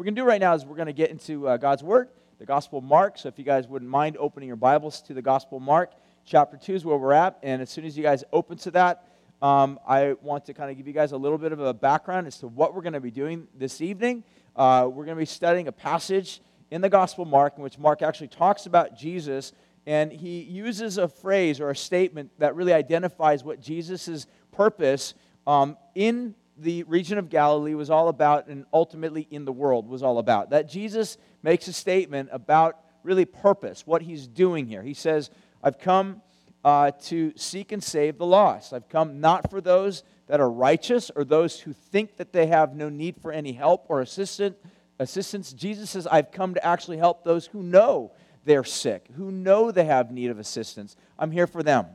we're going to do right now is we're going to get into uh, God's Word, the Gospel of Mark. So if you guys wouldn't mind opening your Bibles to the Gospel of Mark, chapter 2 is where we're at. And as soon as you guys open to that, um, I want to kind of give you guys a little bit of a background as to what we're going to be doing this evening. Uh, we're going to be studying a passage in the Gospel of Mark in which Mark actually talks about Jesus and he uses a phrase or a statement that really identifies what Jesus' purpose um, in the region of Galilee was all about and ultimately in the world was all about. That Jesus makes a statement about really purpose, what he's doing here. He says, I've come uh, to seek and save the lost. I've come not for those that are righteous or those who think that they have no need for any help or assistance. assistance. Jesus says, I've come to actually help those who know they're sick, who know they have need of assistance. I'm here for them.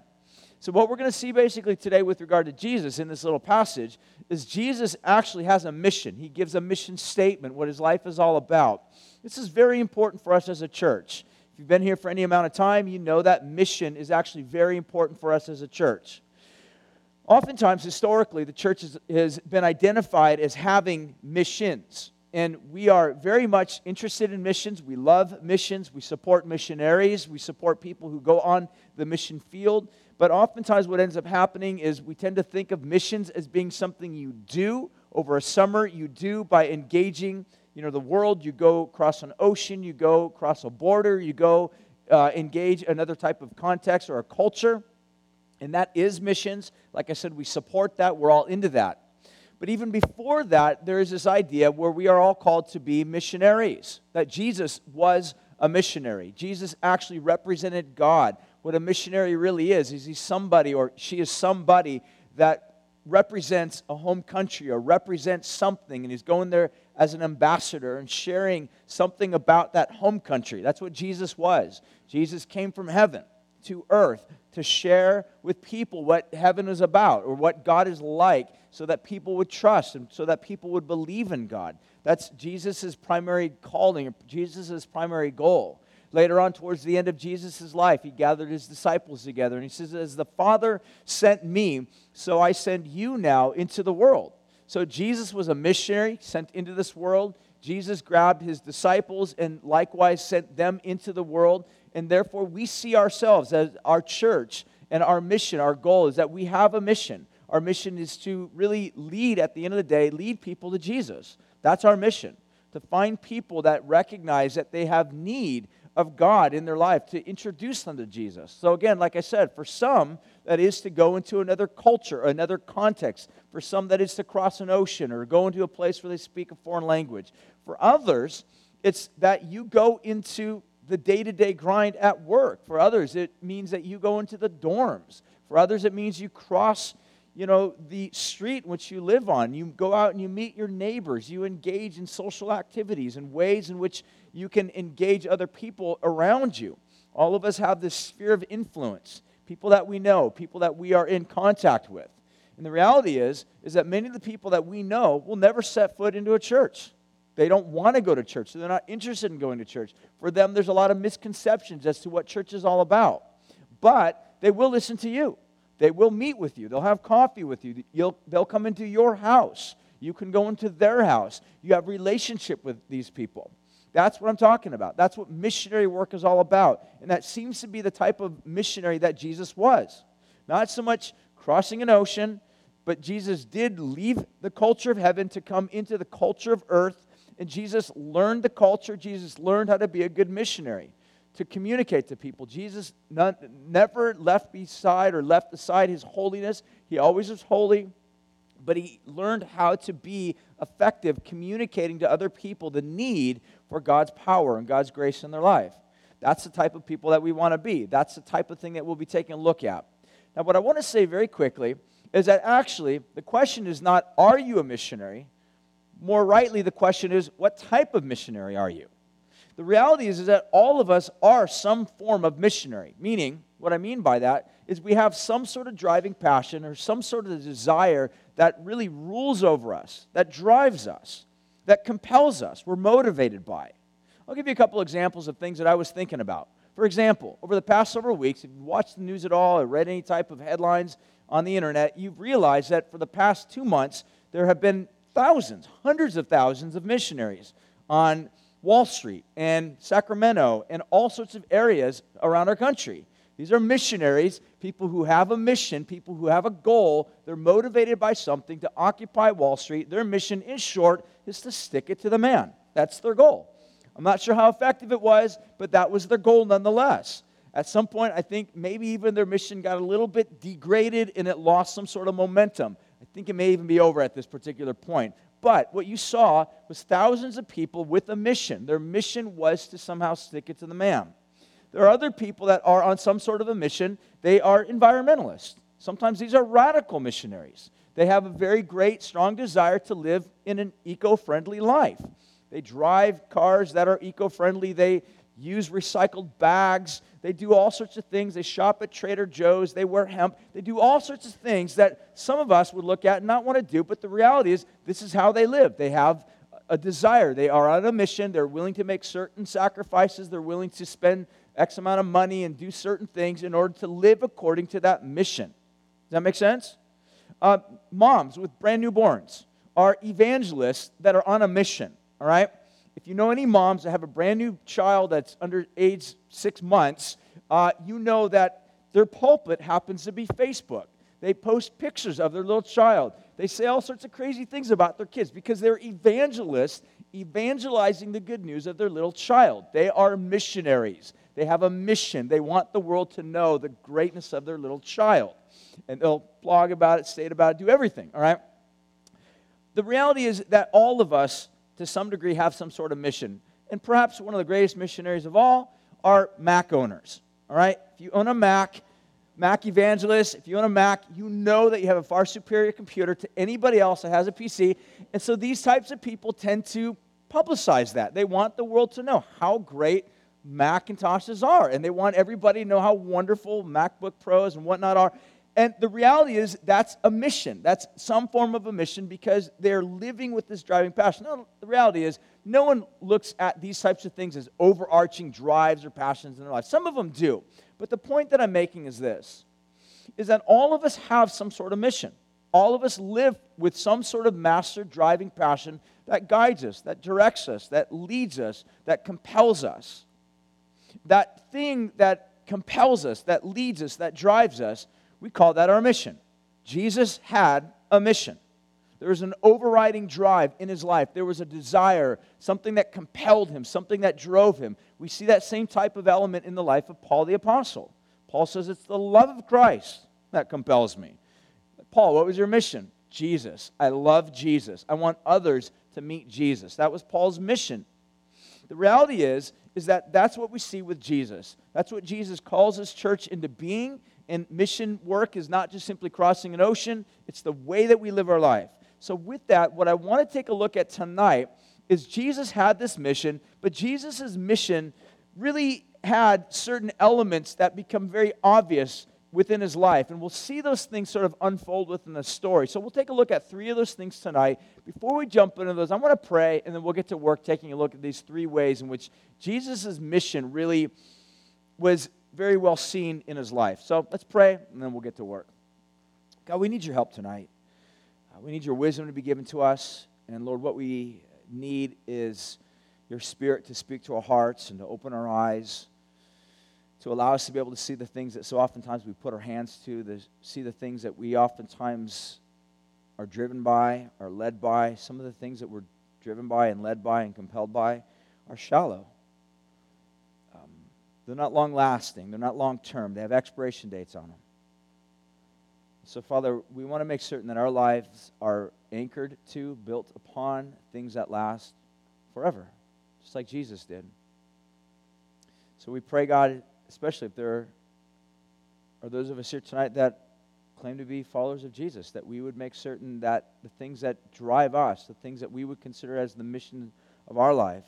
So, what we're going to see basically today with regard to Jesus in this little passage is Jesus actually has a mission. He gives a mission statement, what his life is all about. This is very important for us as a church. If you've been here for any amount of time, you know that mission is actually very important for us as a church. Oftentimes, historically, the church has been identified as having missions and we are very much interested in missions. We love missions. We support missionaries. We support people who go on the mission field. But oftentimes, what ends up happening is we tend to think of missions as being something you do over a summer. You do by engaging, you know, the world. You go across an ocean. You go across a border. You go uh, engage another type of context or a culture. And that is missions. Like I said, we support that. We're all into that. But even before that, there is this idea where we are all called to be missionaries, that Jesus was a missionary. Jesus actually represented God. What a missionary really is, is he's somebody or she is somebody that represents a home country or represents something, and he's going there as an ambassador and sharing something about that home country. That's what Jesus was. Jesus came from heaven to earth to share with people what heaven is about or what God is like so that people would trust and so that people would believe in God. That's Jesus' primary calling, Jesus' primary goal. Later on, towards the end of Jesus' life, he gathered his disciples together and he says, As the Father sent me, so I send you now into the world. So Jesus was a missionary sent into this world. Jesus grabbed his disciples and likewise sent them into the world. And therefore, we see ourselves as our church and our mission, our goal is that we have a mission. Our mission is to really lead, at the end of the day, lead people to Jesus. That's our mission, to find people that recognize that they have need of God in their life, to introduce them to Jesus. So, again, like I said, for some, that is to go into another culture, another context. For some, that is to cross an ocean or go into a place where they speak a foreign language. For others, it's that you go into the day to day grind at work. For others, it means that you go into the dorms. For others, it means you cross you know, the street which you live on. You go out and you meet your neighbors. You engage in social activities and ways in which you can engage other people around you. All of us have this sphere of influence people that we know, people that we are in contact with. And the reality is, is that many of the people that we know will never set foot into a church. They don't want to go to church. So they're not interested in going to church. For them, there's a lot of misconceptions as to what church is all about. But they will listen to you. They will meet with you. They'll have coffee with you. You'll, they'll come into your house. You can go into their house. You have relationship with these people. That's what I'm talking about. That's what missionary work is all about. And that seems to be the type of missionary that Jesus was. Not so much crossing an ocean, but Jesus did leave the culture of heaven to come into the culture of earth. And Jesus learned the culture. Jesus learned how to be a good missionary to communicate to people. Jesus never left beside or left aside his holiness. He always was holy, but he learned how to be effective communicating to other people the need for God's power and God's grace in their life. That's the type of people that we want to be. That's the type of thing that we'll be taking a look at. Now, what I want to say very quickly is that actually the question is not, are you a missionary? More rightly, the question is, what type of missionary are you? The reality is, is that all of us are some form of missionary. Meaning, what I mean by that is we have some sort of driving passion or some sort of desire that really rules over us, that drives us, that compels us, we're motivated by. I'll give you a couple examples of things that I was thinking about. For example, over the past several weeks, if you've watched the news at all or read any type of headlines on the internet, you've realized that for the past two months, there have been thousands, hundreds of thousands of missionaries on Wall Street and Sacramento and all sorts of areas around our country. These are missionaries, people who have a mission, people who have a goal. They're motivated by something to occupy Wall Street. Their mission, in short, is to stick it to the man. That's their goal. I'm not sure how effective it was, but that was their goal nonetheless. At some point, I think maybe even their mission got a little bit degraded and it lost some sort of momentum. I think it may even be over at this particular point. But what you saw was thousands of people with a mission. Their mission was to somehow stick it to the man. There are other people that are on some sort of a mission. They are environmentalists. Sometimes these are radical missionaries. They have a very great, strong desire to live in an eco friendly life. They drive cars that are eco friendly. They use recycled bags. They do all sorts of things. They shop at Trader Joe's. They wear hemp. They do all sorts of things that some of us would look at and not want to do. But the reality is, this is how they live. They have a desire. They are on a mission. They're willing to make certain sacrifices. They're willing to spend X amount of money and do certain things in order to live according to that mission. Does that make sense? Uh, moms with brand newborns are evangelists that are on a mission, all right? If you know any moms that have a brand new child that's under age six months, uh, you know that their pulpit happens to be Facebook. They post pictures of their little child. They say all sorts of crazy things about their kids because they're evangelists evangelizing the good news of their little child. They are missionaries. They have a mission. They want the world to know the greatness of their little child. And they'll blog about it, state about it, do everything, all right? The reality is that all of us, to some degree, have some sort of mission. And perhaps one of the greatest missionaries of all are Mac owners, all right? If you own a Mac, Mac evangelist, if you own a Mac, you know that you have a far superior computer to anybody else that has a PC. And so these types of people tend to publicize that. They want the world to know how great Macintoshes are. And they want everybody to know how wonderful MacBook Pros and whatnot are. And the reality is, that's a mission. That's some form of a mission because they're living with this driving passion. No, the reality is, no one looks at these types of things as overarching drives or passions in their life. Some of them do. But the point that I'm making is this is that all of us have some sort of mission. All of us live with some sort of master driving passion that guides us, that directs us, that leads us, that compels us that thing that compels us, that leads us, that drives us, we call that our mission. Jesus had a mission. There was an overriding drive in his life. There was a desire, something that compelled him, something that drove him. We see that same type of element in the life of Paul the Apostle. Paul says, It's the love of Christ that compels me. Paul, what was your mission? Jesus. I love Jesus. I want others to meet Jesus. That was Paul's mission. The reality is, is that that's what we see with Jesus. That's what Jesus calls his church into being. And mission work is not just simply crossing an ocean, it's the way that we live our life. So, with that, what I want to take a look at tonight is Jesus had this mission, but Jesus' mission really had certain elements that become very obvious within his life. And we'll see those things sort of unfold within the story. So we'll take a look at three of those things tonight. Before we jump into those, I want to pray, and then we'll get to work taking a look at these three ways in which Jesus' mission really was very well seen in his life. So let's pray, and then we'll get to work. God, we need your help tonight. Uh, we need your wisdom to be given to us. And Lord, what we need is your spirit to speak to our hearts and to open our eyes to allow us to be able to see the things that so oftentimes we put our hands to, the, see the things that we oftentimes are driven by, are led by. Some of the things that we're driven by and led by and compelled by are shallow. They're not long lasting, they're not long term, they have expiration dates on them. So, Father, we want to make certain that our lives are anchored to, built upon things that last forever, just like Jesus did. So we pray, God, especially if there are those of us here tonight that claim to be followers of Jesus, that we would make certain that the things that drive us, the things that we would consider as the mission of our life,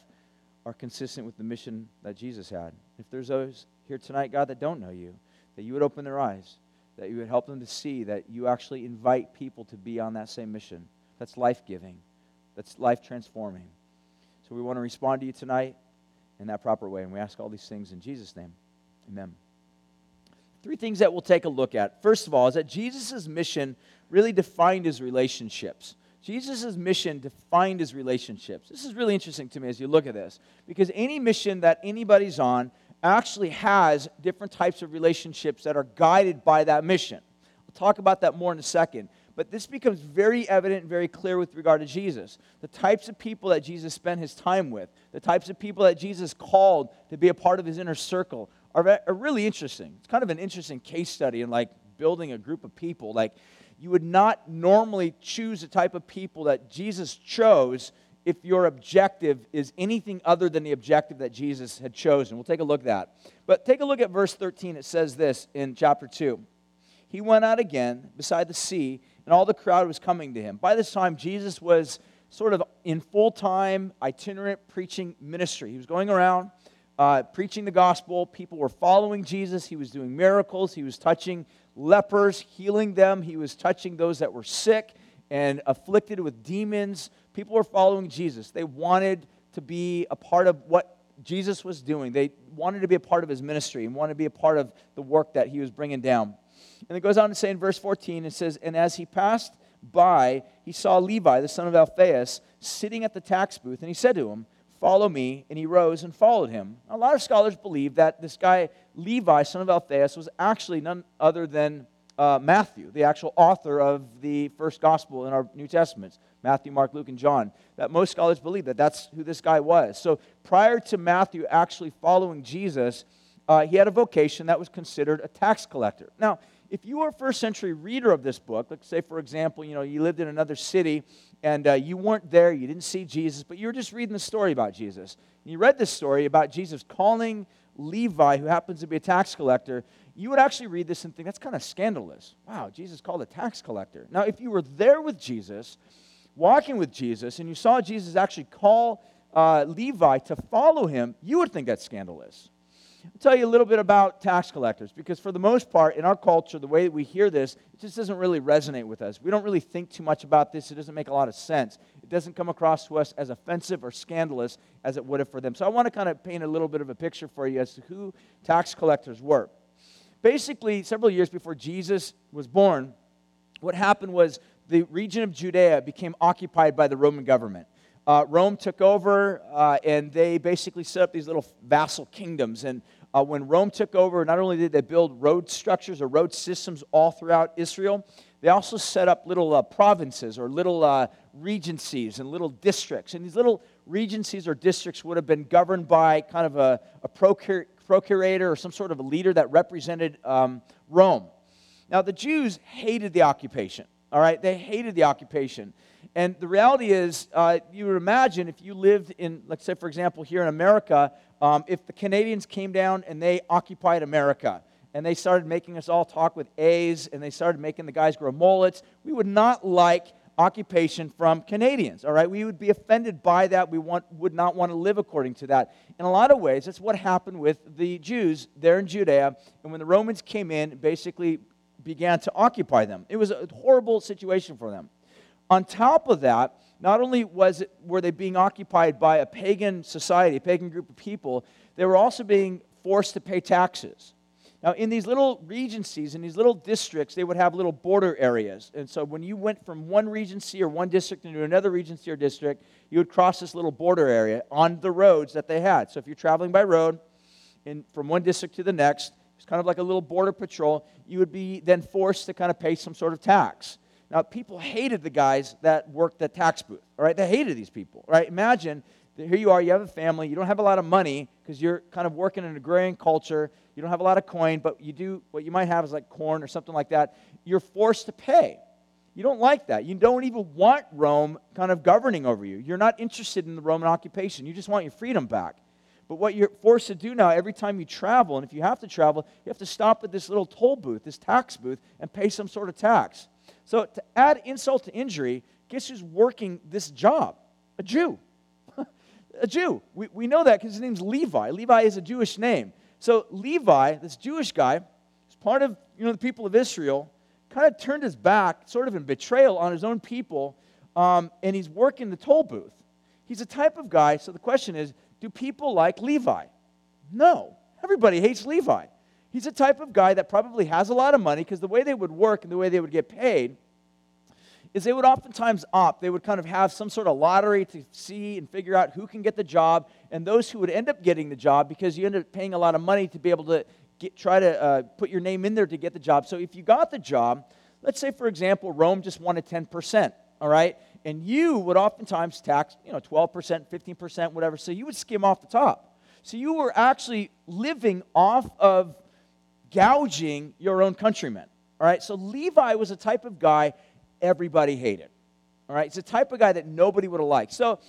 are consistent with the mission that Jesus had. If there's those here tonight, God, that don't know you, that you would open their eyes, that you would help them to see that you actually invite people to be on that same mission. That's life giving, that's life transforming. So we want to respond to you tonight in that proper way, and we ask all these things in Jesus' name. Amen. Three things that we'll take a look at. First of all, is that Jesus' mission really defined his relationships. Jesus' mission defined his relationships. This is really interesting to me as you look at this, because any mission that anybody's on actually has different types of relationships that are guided by that mission. We'll talk about that more in a second. But this becomes very evident and very clear with regard to Jesus. The types of people that Jesus spent his time with, the types of people that Jesus called to be a part of his inner circle are, are really interesting. It's kind of an interesting case study in like building a group of people. Like, you would not normally choose the type of people that Jesus chose if your objective is anything other than the objective that Jesus had chosen. We'll take a look at that. But take a look at verse 13. It says this in chapter 2. He went out again beside the sea, and all the crowd was coming to him. By this time, Jesus was sort of in full time, itinerant preaching ministry. He was going around uh, preaching the gospel. People were following Jesus. He was doing miracles. He was touching lepers, healing them. He was touching those that were sick and afflicted with demons. People were following Jesus. They wanted to be a part of what Jesus was doing. They wanted to be a part of his ministry and wanted to be a part of the work that he was bringing down. And it goes on to say in verse 14, it says, And as he passed by, he saw Levi, the son of Alphaeus, sitting at the tax booth, and he said to him, Follow me. And he rose and followed him. A lot of scholars believe that this guy, Levi, son of Alphaeus, was actually none other than uh, Matthew, the actual author of the first gospel in our New Testaments Matthew, Mark, Luke, and John. That most scholars believe that that's who this guy was. So prior to Matthew actually following Jesus, uh, he had a vocation that was considered a tax collector. Now, if you were a first century reader of this book, let's say, for example, you know, you lived in another city and uh, you weren't there, you didn't see Jesus, but you were just reading the story about Jesus. And you read this story about Jesus calling Levi, who happens to be a tax collector, you would actually read this and think, that's kind of scandalous. Wow, Jesus called a tax collector. Now, if you were there with Jesus, walking with Jesus, and you saw Jesus actually call uh, Levi to follow him, you would think that's scandalous. I'll tell you a little bit about tax collectors because, for the most part, in our culture, the way that we hear this, it just doesn't really resonate with us. We don't really think too much about this. It doesn't make a lot of sense. It doesn't come across to us as offensive or scandalous as it would have for them. So, I want to kind of paint a little bit of a picture for you as to who tax collectors were. Basically, several years before Jesus was born, what happened was the region of Judea became occupied by the Roman government uh, Rome took over uh, and they basically set up these little vassal kingdoms. And uh, when Rome took over, not only did they build road structures or road systems all throughout Israel, they also set up little uh, provinces or little uh, regencies and little districts. And these little regencies or districts would have been governed by kind of a, a procur- procurator or some sort of a leader that represented um, Rome. Now, the Jews hated the occupation, all right? They hated the occupation. And the reality is, uh, you would imagine if you lived in, let's say, for example, here in America, um, if the Canadians came down and they occupied America and they started making us all talk with A's and they started making the guys grow mullets, we would not like occupation from Canadians, all right? We would be offended by that. We want, would not want to live according to that. In a lot of ways, that's what happened with the Jews there in Judea. And when the Romans came in, basically began to occupy them. It was a horrible situation for them. On top of that, not only was it, were they being occupied by a pagan society, a pagan group of people, they were also being forced to pay taxes. Now, in these little regencies, in these little districts, they would have little border areas. And so when you went from one regency or one district into another regency or district, you would cross this little border area on the roads that they had. So if you're traveling by road in, from one district to the next, it's kind of like a little border patrol, you would be then forced to kind of pay some sort of tax. Now, people hated the guys that worked the tax booth, all right? They hated these people, right? Imagine that here you are, you have a family, you don't have a lot of money because you're kind of working in an agrarian culture, you don't have a lot of coin, but you do, what you might have is like corn or something like that. You're forced to pay. You don't like that. You don't even want Rome kind of governing over you. You're not interested in the Roman occupation. You just want your freedom back. But what you're forced to do now, every time you travel, and if you have to travel, you have to stop at this little toll booth, this tax booth, and pay some sort of tax. So to add insult to injury, guess who's working this job? A Jew. a Jew. We, we know that because his name's Levi. Levi is a Jewish name. So Levi, this Jewish guy, is part of you know the people of Israel, kind of turned his back, sort of in betrayal on his own people, um, and he's working the toll booth. He's a type of guy. So the question is, do people like Levi? No. Everybody hates Levi. He's a type of guy that probably has a lot of money because the way they would work and the way they would get paid is they would oftentimes opt, they would kind of have some sort of lottery to see and figure out who can get the job, and those who would end up getting the job because you end up paying a lot of money to be able to get, try to uh, put your name in there to get the job. So if you got the job, let's say, for example, Rome just wanted 10%, all right? And you would oftentimes tax, you know, 12%, 15%, whatever. So you would skim off the top. So you were actually living off of gouging your own countrymen. All right, so Levi was a type of guy everybody hated. All right, it's a type of guy that nobody would have liked. So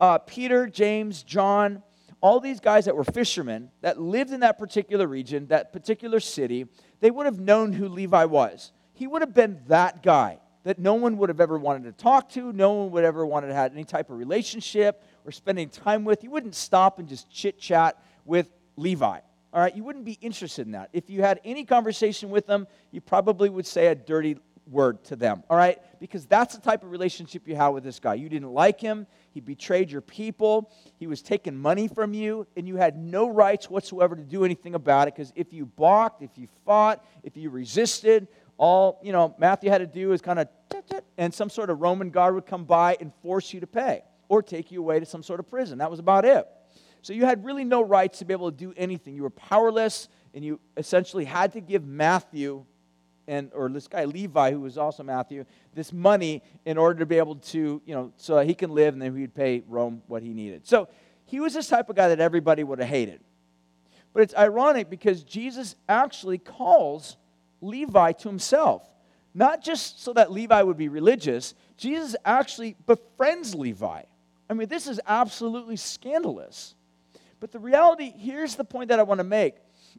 uh, Peter, James, John, all these guys that were fishermen that lived in that particular region, that particular city, they would have known who Levi was. He would have been that guy that no one would have ever wanted to talk to, no one would ever wanted to have any type of relationship or spending time with. You wouldn't stop and just chit chat with Levi. All right, you wouldn't be interested in that. If you had any conversation with them, you probably would say a dirty word to them. All right, because that's the type of relationship you have with this guy. You didn't like him, he betrayed your people, he was taking money from you, and you had no rights whatsoever to do anything about it because if you balked, if you fought, if you resisted, all you know matthew had to do is kind of and some sort of roman guard would come by and force you to pay or take you away to some sort of prison that was about it so you had really no rights to be able to do anything. You were powerless, and you essentially had to give Matthew and or this guy Levi, who was also Matthew, this money in order to be able to, you know, so he can live, and then he'd pay Rome what he needed. So he was this type of guy that everybody would have hated. But it's ironic because Jesus actually calls Levi to himself. Not just so that Levi would be religious, Jesus actually befriends Levi. I mean, this is absolutely scandalous. But the reality here's the point that I want to make.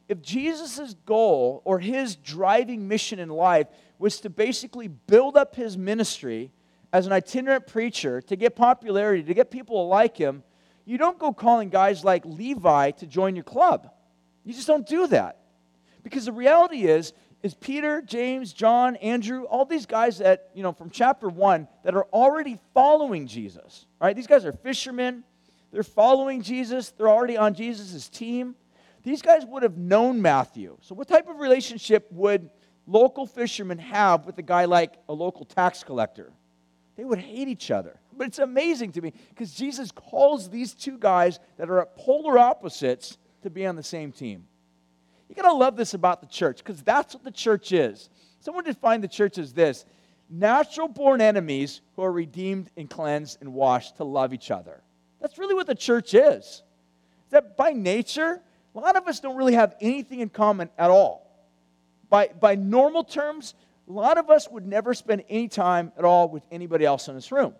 If Jesus' goal or his driving mission in life was to basically build up his ministry as an itinerant preacher to get popularity, to get people to like him, you don't go calling guys like Levi to join your club. You just don't do that. Because the reality is, is Peter, James, John, Andrew, all these guys that, you know, from chapter 1 that are already following Jesus, right? These guys are fishermen, they're following Jesus, they're already on Jesus' team. These guys would have known Matthew. So, what type of relationship would local fishermen have with a guy like a local tax collector? They would hate each other. But it's amazing to me because Jesus calls these two guys that are at polar opposites to be on the same team. You got to love this about the church because that's what the church is. Someone defined the church as this natural born enemies who are redeemed and cleansed and washed to love each other. That's really what the church is. That by nature, a lot of us don't really have anything in common at all. By, by normal terms, a lot of us would never spend any time at all with anybody else in this room.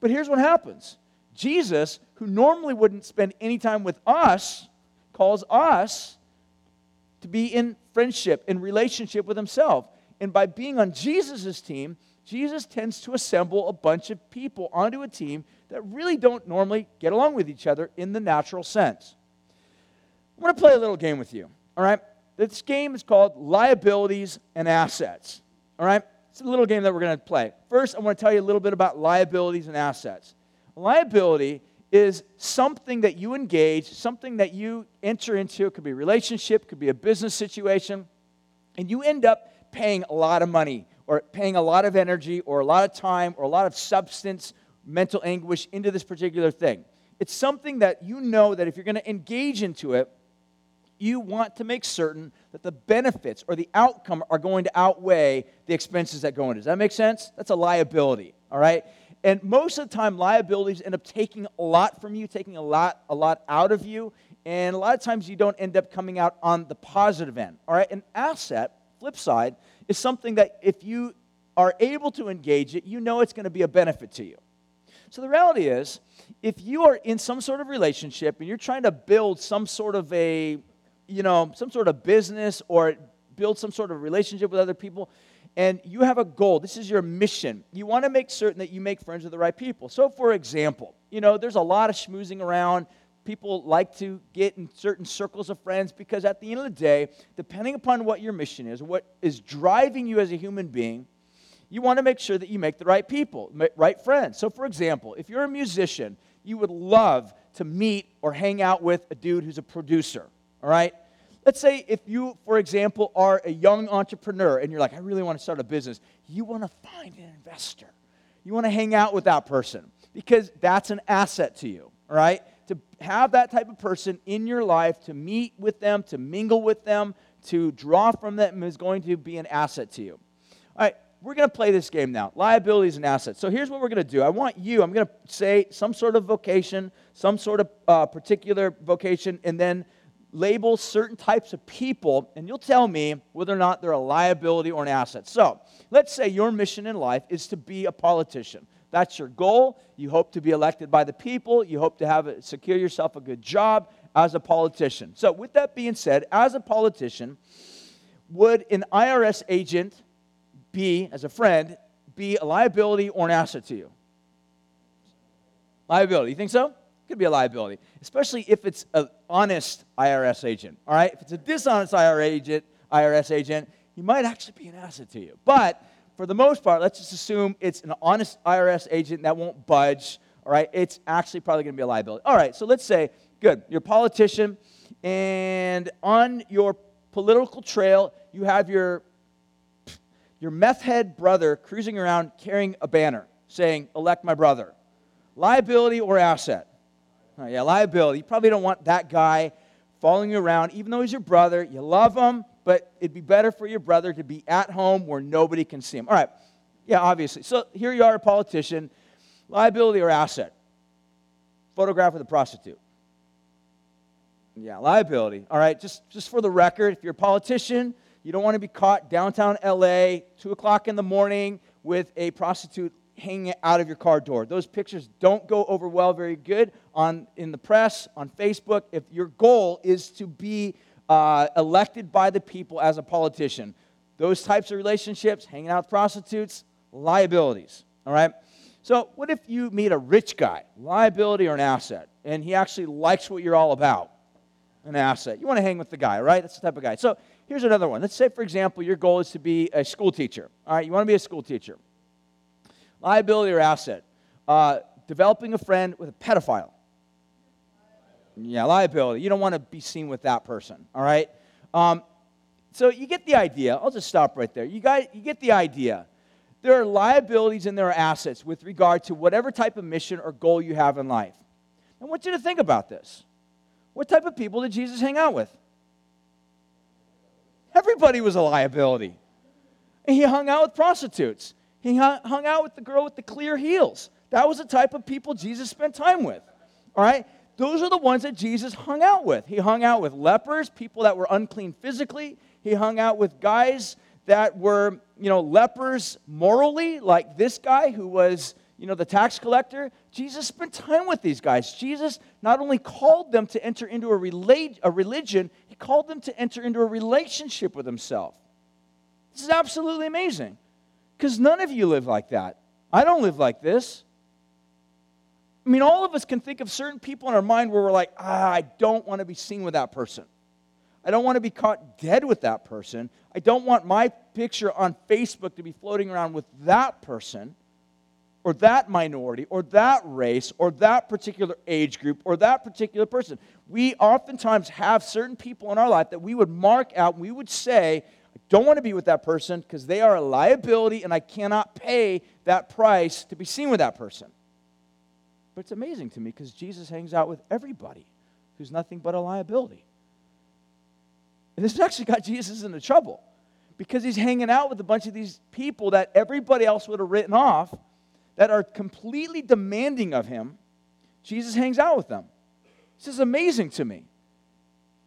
But here's what happens Jesus, who normally wouldn't spend any time with us, calls us to be in friendship, in relationship with himself. And by being on Jesus' team, Jesus tends to assemble a bunch of people onto a team that really don't normally get along with each other in the natural sense. I'm going to play a little game with you, all right? This game is called Liabilities and Assets, all right? It's a little game that we're going to play. First, I want to tell you a little bit about liabilities and assets. Liability is something that you engage, something that you enter into. It could be a relationship, could be a business situation, and you end up paying a lot of money or paying a lot of energy or a lot of time or a lot of substance mental anguish into this particular thing. It's something that you know that if you're going to engage into it, you want to make certain that the benefits or the outcome are going to outweigh the expenses that go into. It. Does that make sense? That's a liability, all right? And most of the time, liabilities end up taking a lot from you, taking a lot, a lot out of you, and a lot of times you don't end up coming out on the positive end. All right, an asset, flip side, is something that if you are able to engage it, you know it's going to be a benefit to you. So the reality is, if you are in some sort of relationship and you're trying to build some sort of a, you know, some sort of business or build some sort of relationship with other people, and you have a goal, this is your mission. You want to make certain that you make friends with the right people. So, for example, you know, there's a lot of schmoozing around. People like to get in certain circles of friends because at the end of the day, depending upon what your mission is, what is driving you as a human being, you want to make sure that you make the right people, right friends. So, for example, if you're a musician, you would love to meet or hang out with a dude who's a producer, all right? Let's say if you, for example, are a young entrepreneur and you're like, I really want to start a business, you want to find an investor. You want to hang out with that person because that's an asset to you, all right? To have that type of person in your life, to meet with them, to mingle with them, to draw from them is going to be an asset to you. All right, we're going to play this game now. Liabilities and assets. So here's what we're going to do. I want you, I'm going to say some sort of vocation, some sort of uh, particular vocation, and then label certain types of people, and you'll tell me whether or not they're a liability or an asset. So let's say your mission in life is to be a politician. That's your goal. You hope to be elected by the people. You hope to have a, secure yourself a good job as a politician. So, with that being said, as a politician, would an IRS agent be, as a friend, be a liability or an asset to you? Liability. You think so? Could be a liability, especially if it's an honest IRS agent. All right? If it's a dishonest IRS agent, IRS agent, he might actually be an asset to you. But for the most part, let's just assume it's an honest IRS agent that won't budge. All right? It's actually probably going to be a liability. All right, so let's say, good, you're a politician, and on your political trail, you have your your meth head brother cruising around carrying a banner saying, Elect my brother. Liability or asset? Oh, yeah, liability. You probably don't want that guy following you around, even though he's your brother. You love him, but it'd be better for your brother to be at home where nobody can see him. All right, yeah, obviously. So here you are, a politician. Liability or asset? Photograph with a prostitute. Yeah, liability. All right, just, just for the record, if you're a politician, you don't want to be caught downtown LA, 2 o'clock in the morning, with a prostitute hanging out of your car door. Those pictures don't go over well very good on, in the press, on Facebook. If your goal is to be uh, elected by the people as a politician, those types of relationships, hanging out with prostitutes, liabilities. All right? So, what if you meet a rich guy, liability or an asset, and he actually likes what you're all about? An asset. You want to hang with the guy, right? That's the type of guy. So, Here's another one. Let's say, for example, your goal is to be a school teacher. All right, you want to be a school teacher. Liability or asset. Uh, developing a friend with a pedophile. Yeah, liability. You don't want to be seen with that person. All right. Um, so you get the idea. I'll just stop right there. You got you get the idea. There are liabilities and there are assets with regard to whatever type of mission or goal you have in life. I want you to think about this. What type of people did Jesus hang out with? Everybody was a liability. He hung out with prostitutes. He hung out with the girl with the clear heels. That was the type of people Jesus spent time with. All right? Those are the ones that Jesus hung out with. He hung out with lepers, people that were unclean physically. He hung out with guys that were, you know, lepers morally, like this guy who was, you know, the tax collector. Jesus spent time with these guys. Jesus not only called them to enter into a, a religion, called them to enter into a relationship with Himself. This is absolutely amazing because none of you live like that. I don't live like this. I mean, all of us can think of certain people in our mind where we're like, ah, I don't want to be seen with that person. I don't want to be caught dead with that person. I don't want my picture on Facebook to be floating around with that person or that minority or that race or that particular age group or that particular person. We oftentimes have certain people in our life that we would mark out, we would say, I don't want to be with that person because they are a liability and I cannot pay that price to be seen with that person. But it's amazing to me because Jesus hangs out with everybody who's nothing but a liability. And this actually got Jesus into trouble because he's hanging out with a bunch of these people that everybody else would have written off that are completely demanding of him, Jesus hangs out with them. This is amazing to me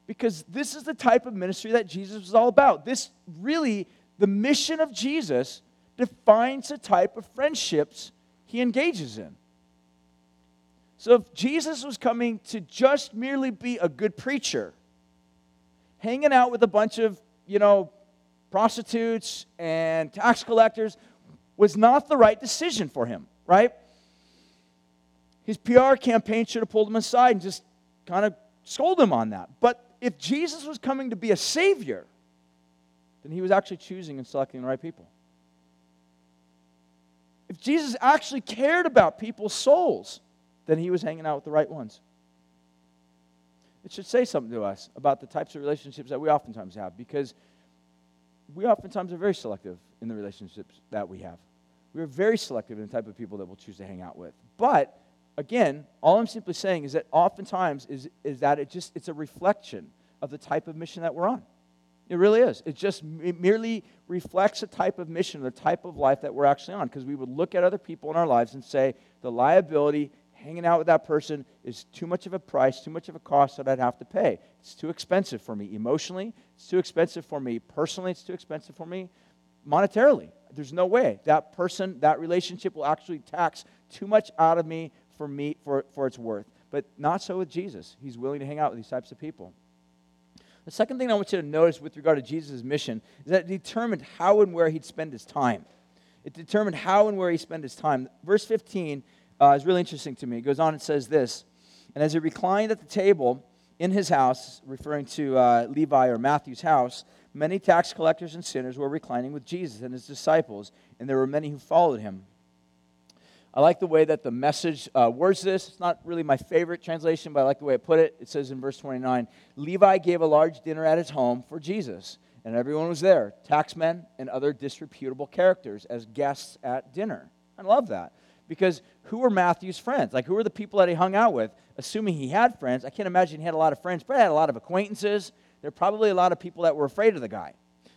because this is the type of ministry that Jesus was all about. This really, the mission of Jesus defines the type of friendships he engages in. So if Jesus was coming to just merely be a good preacher, hanging out with a bunch of, you know, prostitutes and tax collectors was not the right decision for him, right? His PR campaign should have pulled him aside and just kind of scold him on that. But if Jesus was coming to be a savior, then he was actually choosing and selecting the right people. If Jesus actually cared about people's souls, then he was hanging out with the right ones. It should say something to us about the types of relationships that we oftentimes have because we oftentimes are very selective in the relationships that we have. We are very selective in the type of people that we'll choose to hang out with. But again, all I'm simply saying is that oftentimes is, is that it just it's a reflection of the type of mission that we're on. It really is. It just it merely reflects a type of mission, the type of life that we're actually on. Because we would look at other people in our lives and say, the liability, hanging out with that person is too much of a price, too much of a cost that I'd have to pay. It's too expensive for me emotionally. It's too expensive for me personally. It's too expensive for me monetarily. There's no way that person, that relationship will actually tax too much out of me for me for, for its worth. But not so with Jesus. He's willing to hang out with these types of people. The second thing I want you to notice with regard to Jesus' mission is that it determined how and where he'd spend his time. It determined how and where he spent his time. Verse 15 uh, is really interesting to me. It goes on and says this And as he reclined at the table in his house, referring to uh, Levi or Matthew's house, many tax collectors and sinners were reclining with Jesus and his disciples, and there were many who followed him. I like the way that the message uh, words this. It's not really my favorite translation, but I like the way it put it. It says in verse 29 Levi gave a large dinner at his home for Jesus, and everyone was there taxmen and other disreputable characters as guests at dinner. I love that because who were Matthew's friends? Like, who were the people that he hung out with? Assuming he had friends, I can't imagine he had a lot of friends, but he had a lot of acquaintances. There are probably a lot of people that were afraid of the guy.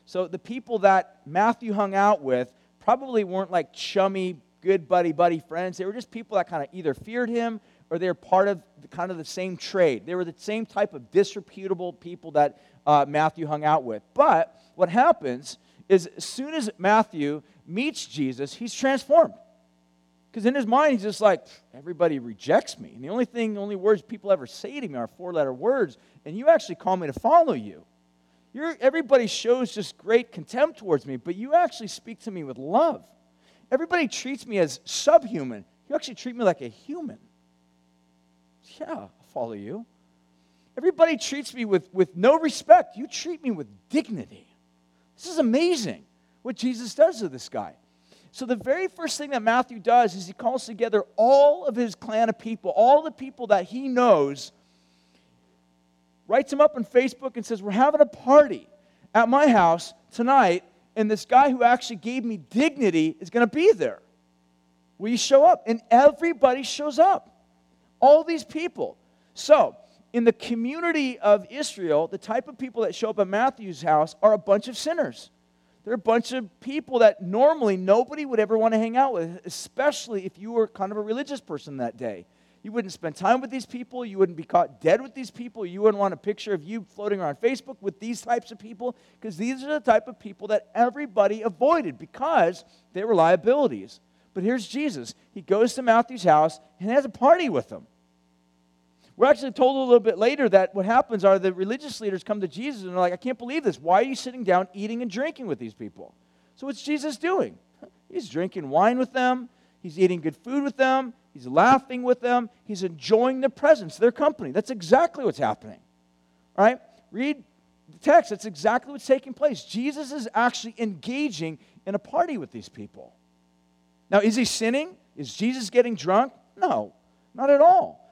So the people that Matthew hung out with probably weren't like chummy, good buddy buddy friends. They were just people that kind of either feared him or they were part of the, kind of the same trade. They were the same type of disreputable people that uh, Matthew hung out with. But what happens is as soon as Matthew meets Jesus, he's transformed. Because in his mind, he's just like, everybody rejects me. And the only thing, the only words people ever say to me are four letter words. And you actually call me to follow you. You're, everybody shows just great contempt towards me, but you actually speak to me with love. Everybody treats me as subhuman. You actually treat me like a human. Yeah, I'll follow you. Everybody treats me with, with no respect. You treat me with dignity. This is amazing what Jesus does to this guy. So, the very first thing that Matthew does is he calls together all of his clan of people, all the people that he knows, writes them up on Facebook and says, We're having a party at my house tonight and this guy who actually gave me dignity is going to be there. Will you show up? And everybody shows up. All these people. So, in the community of Israel, the type of people that show up at Matthew's house are a bunch of sinners. They're a bunch of people that normally nobody would ever want to hang out with, especially if you were kind of a religious person that day. You wouldn't spend time with these people. You wouldn't be caught dead with these people. You wouldn't want a picture of you floating around Facebook with these types of people because these are the type of people that everybody avoided because they were liabilities. But here's Jesus. He goes to Matthew's house and has a party with them. We're actually told a little bit later that what happens are the religious leaders come to Jesus and they're like, I can't believe this. Why are you sitting down eating and drinking with these people? So what's Jesus doing? He's drinking wine with them. He's eating good food with them. He's laughing with them. He's enjoying their presence, their company. That's exactly what's happening. Right? Read the text. That's exactly what's taking place. Jesus is actually engaging in a party with these people. Now, is he sinning? Is Jesus getting drunk? No, not at all.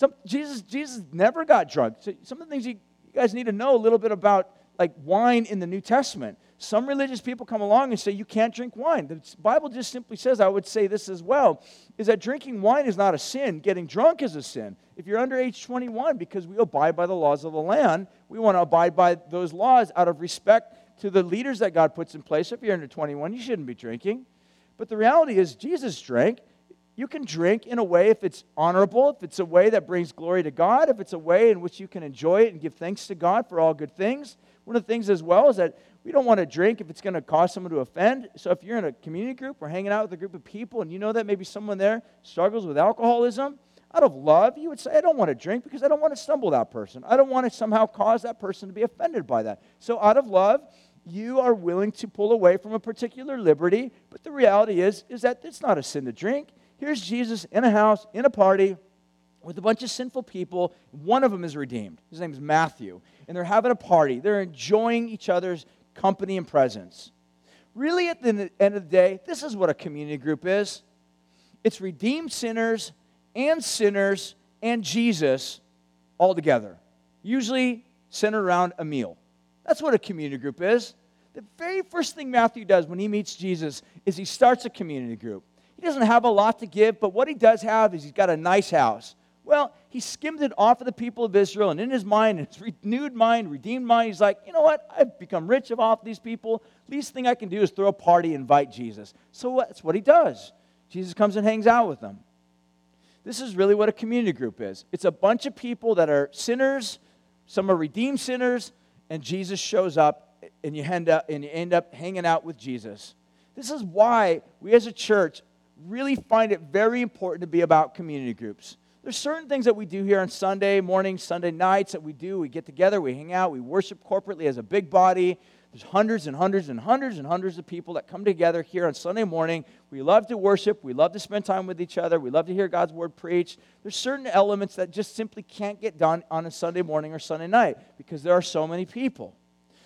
Some, Jesus, Jesus never got drunk. So some of the things you, you guys need to know a little bit about like wine in the New Testament. Some religious people come along and say you can't drink wine. The Bible just simply says, I would say this as well, is that drinking wine is not a sin. Getting drunk is a sin. If you're under age 21, because we abide by the laws of the land, we want to abide by those laws out of respect to the leaders that God puts in place. If you're under 21, you shouldn't be drinking. But the reality is, Jesus drank. You can drink in a way if it's honorable, if it's a way that brings glory to God, if it's a way in which you can enjoy it and give thanks to God for all good things. One of the things as well is that we don't want to drink if it's going to cause someone to offend. So if you're in a community group or hanging out with a group of people and you know that maybe someone there struggles with alcoholism, out of love, you would say, I don't want to drink because I don't want to stumble that person. I don't want to somehow cause that person to be offended by that. So out of love, you are willing to pull away from a particular liberty, but the reality is is that it's not a sin to drink. Here's Jesus in a house, in a party, with a bunch of sinful people. One of them is redeemed. His name is Matthew. And they're having a party. They're enjoying each other's company and presence. Really, at the end of the day, this is what a community group is it's redeemed sinners and sinners and Jesus all together, usually centered around a meal. That's what a community group is. The very first thing Matthew does when he meets Jesus is he starts a community group. He doesn't have a lot to give, but what he does have is he's got a nice house. Well, he skimmed it off of the people of Israel, and in his mind, in his renewed mind, redeemed mind, he's like, you know what? I've become rich off these people. Least thing I can do is throw a party, invite Jesus. So that's what he does. Jesus comes and hangs out with them. This is really what a community group is. It's a bunch of people that are sinners, some are redeemed sinners, and Jesus shows up, and you end up, and you end up hanging out with Jesus. This is why we as a church really find it very important to be about community groups. There's certain things that we do here on Sunday mornings, Sunday nights that we do. We get together, we hang out, we worship corporately as a big body. There's hundreds and hundreds and hundreds and hundreds of people that come together here on Sunday morning. We love to worship. We love to spend time with each other. We love to hear God's word preached. There's certain elements that just simply can't get done on a Sunday morning or Sunday night because there are so many people.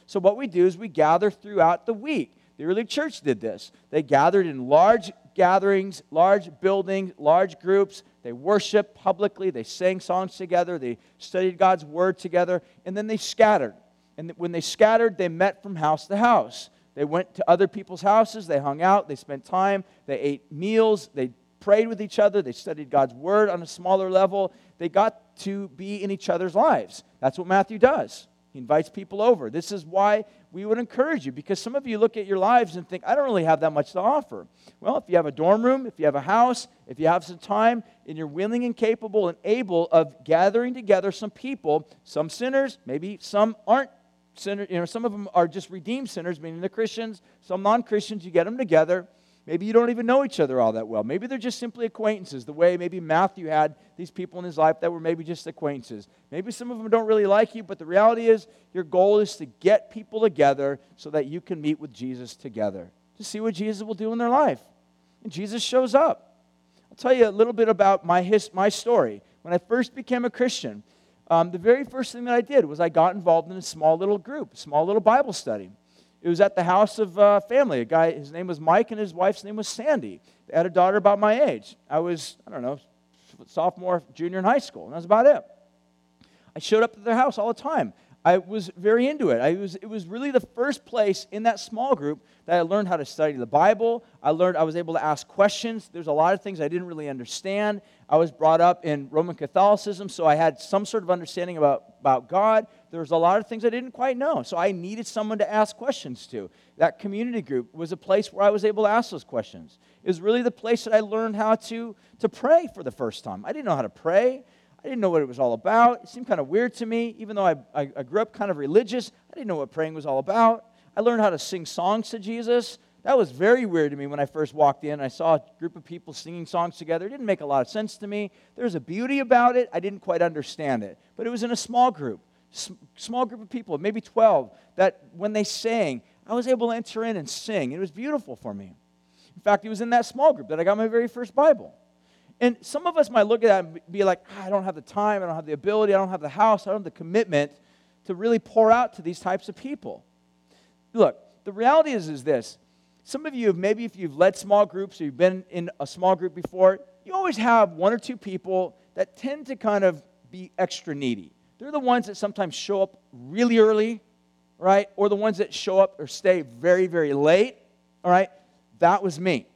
So, what we do is we gather throughout the week. The early church did this. They gathered in large gatherings, large buildings, large groups. They worshiped publicly. They sang songs together. They studied God's word together. And then they scattered. And when they scattered, they met from house to house. They went to other people's houses. They hung out. They spent time. They ate meals. They prayed with each other. They studied God's word on a smaller level. They got to be in each other's lives. That's what Matthew does. He invites people over. This is why we would encourage you because some of you look at your lives and think, I don't really have that much to offer. Well, if you have a dorm room, if you have a house, if you have some time, and you're willing and capable and able of gathering together some people, some sinners, maybe some aren't sinners, you know, some of them are just redeemed sinners, meaning the Christians, some non Christians, you get them together Maybe you don't even know each other all that well. Maybe they're just simply acquaintances, the way maybe Matthew had these people in his life that were maybe just acquaintances. Maybe some of them don't really like you, but the reality is your goal is to get people together so that you can meet with Jesus together, to see what Jesus will do in their life. And Jesus shows up. I'll tell you a little bit about my, his, my story. When I first became a Christian, um, the very first thing that I did was I got involved in a small little group, small little Bible study. It was at the house of a family. A guy, his name was Mike, and his wife's name was Sandy. They had a daughter about my age. I was, I don't know, sophomore, junior in high school, and that's about it. I showed up at their house all the time. I was very into it. I was, it was really the first place in that small group that I learned how to study the Bible. I learned I was able to ask questions. There's a lot of things I didn't really understand. I was brought up in Roman Catholicism, so I had some sort of understanding about, about God. There was a lot of things I didn't quite know, so I needed someone to ask questions to. That community group was a place where I was able to ask those questions. It was really the place that I learned how to, to pray for the first time. I didn't know how to pray. I didn't know what it was all about. It seemed kind of weird to me, even though I, I, I, grew up kind of religious. I didn't know what praying was all about. I learned how to sing songs to Jesus. That was very weird to me when I first walked in. I saw a group of people singing songs together. It didn't make a lot of sense to me. There was a beauty about it. I didn't quite understand it. But it was in a small group, small group of people, maybe 12, that when they sang, I was able to enter in and sing. It was beautiful for me. In fact, it was in that small group that I got my very first Bible. And some of us might look at that and be like, ah, I don't have the time, I don't have the ability, I don't have the house, I don't have the commitment to really pour out to these types of people. Look, the reality is, is this. Some of you, maybe if you've led small groups or you've been in a small group before, you always have one or two people that tend to kind of be extra needy. They're the ones that sometimes show up really early, right? Or the ones that show up or stay very, very late, all right? That was me.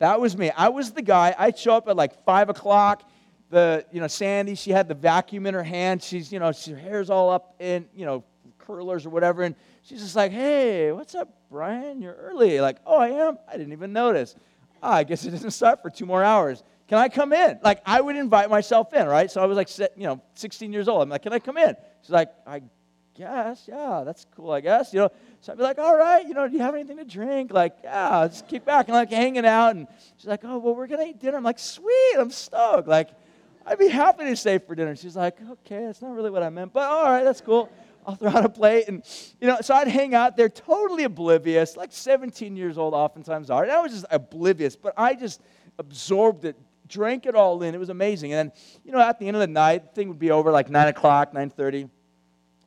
That was me. I was the guy. I'd show up at like five o'clock. The you know Sandy, she had the vacuum in her hand. She's you know her hair's all up in you know curlers or whatever, and she's just like, "Hey, what's up, Brian? You're early." Like, "Oh, I am. I didn't even notice. Ah, I guess it doesn't start for two more hours. Can I come in?" Like, I would invite myself in, right? So I was like, you know, 16 years old. I'm like, "Can I come in?" She's like, "I guess, yeah, that's cool, I guess. You know, so I'd be like, all right, you know, do you have anything to drink? Like, yeah, just kick back and like hanging out. And she's like, oh, well, we're gonna eat dinner. I'm like, sweet, I'm stoked. Like, I'd be happy to stay for dinner. She's like, okay, that's not really what I meant, but all right, that's cool. I'll throw out a plate. And, you know, so I'd hang out there totally oblivious, like 17 years old oftentimes are. And I was just oblivious, but I just absorbed it, drank it all in. It was amazing. And then, you know, at the end of the night, thing would be over like 9 o'clock, 9.30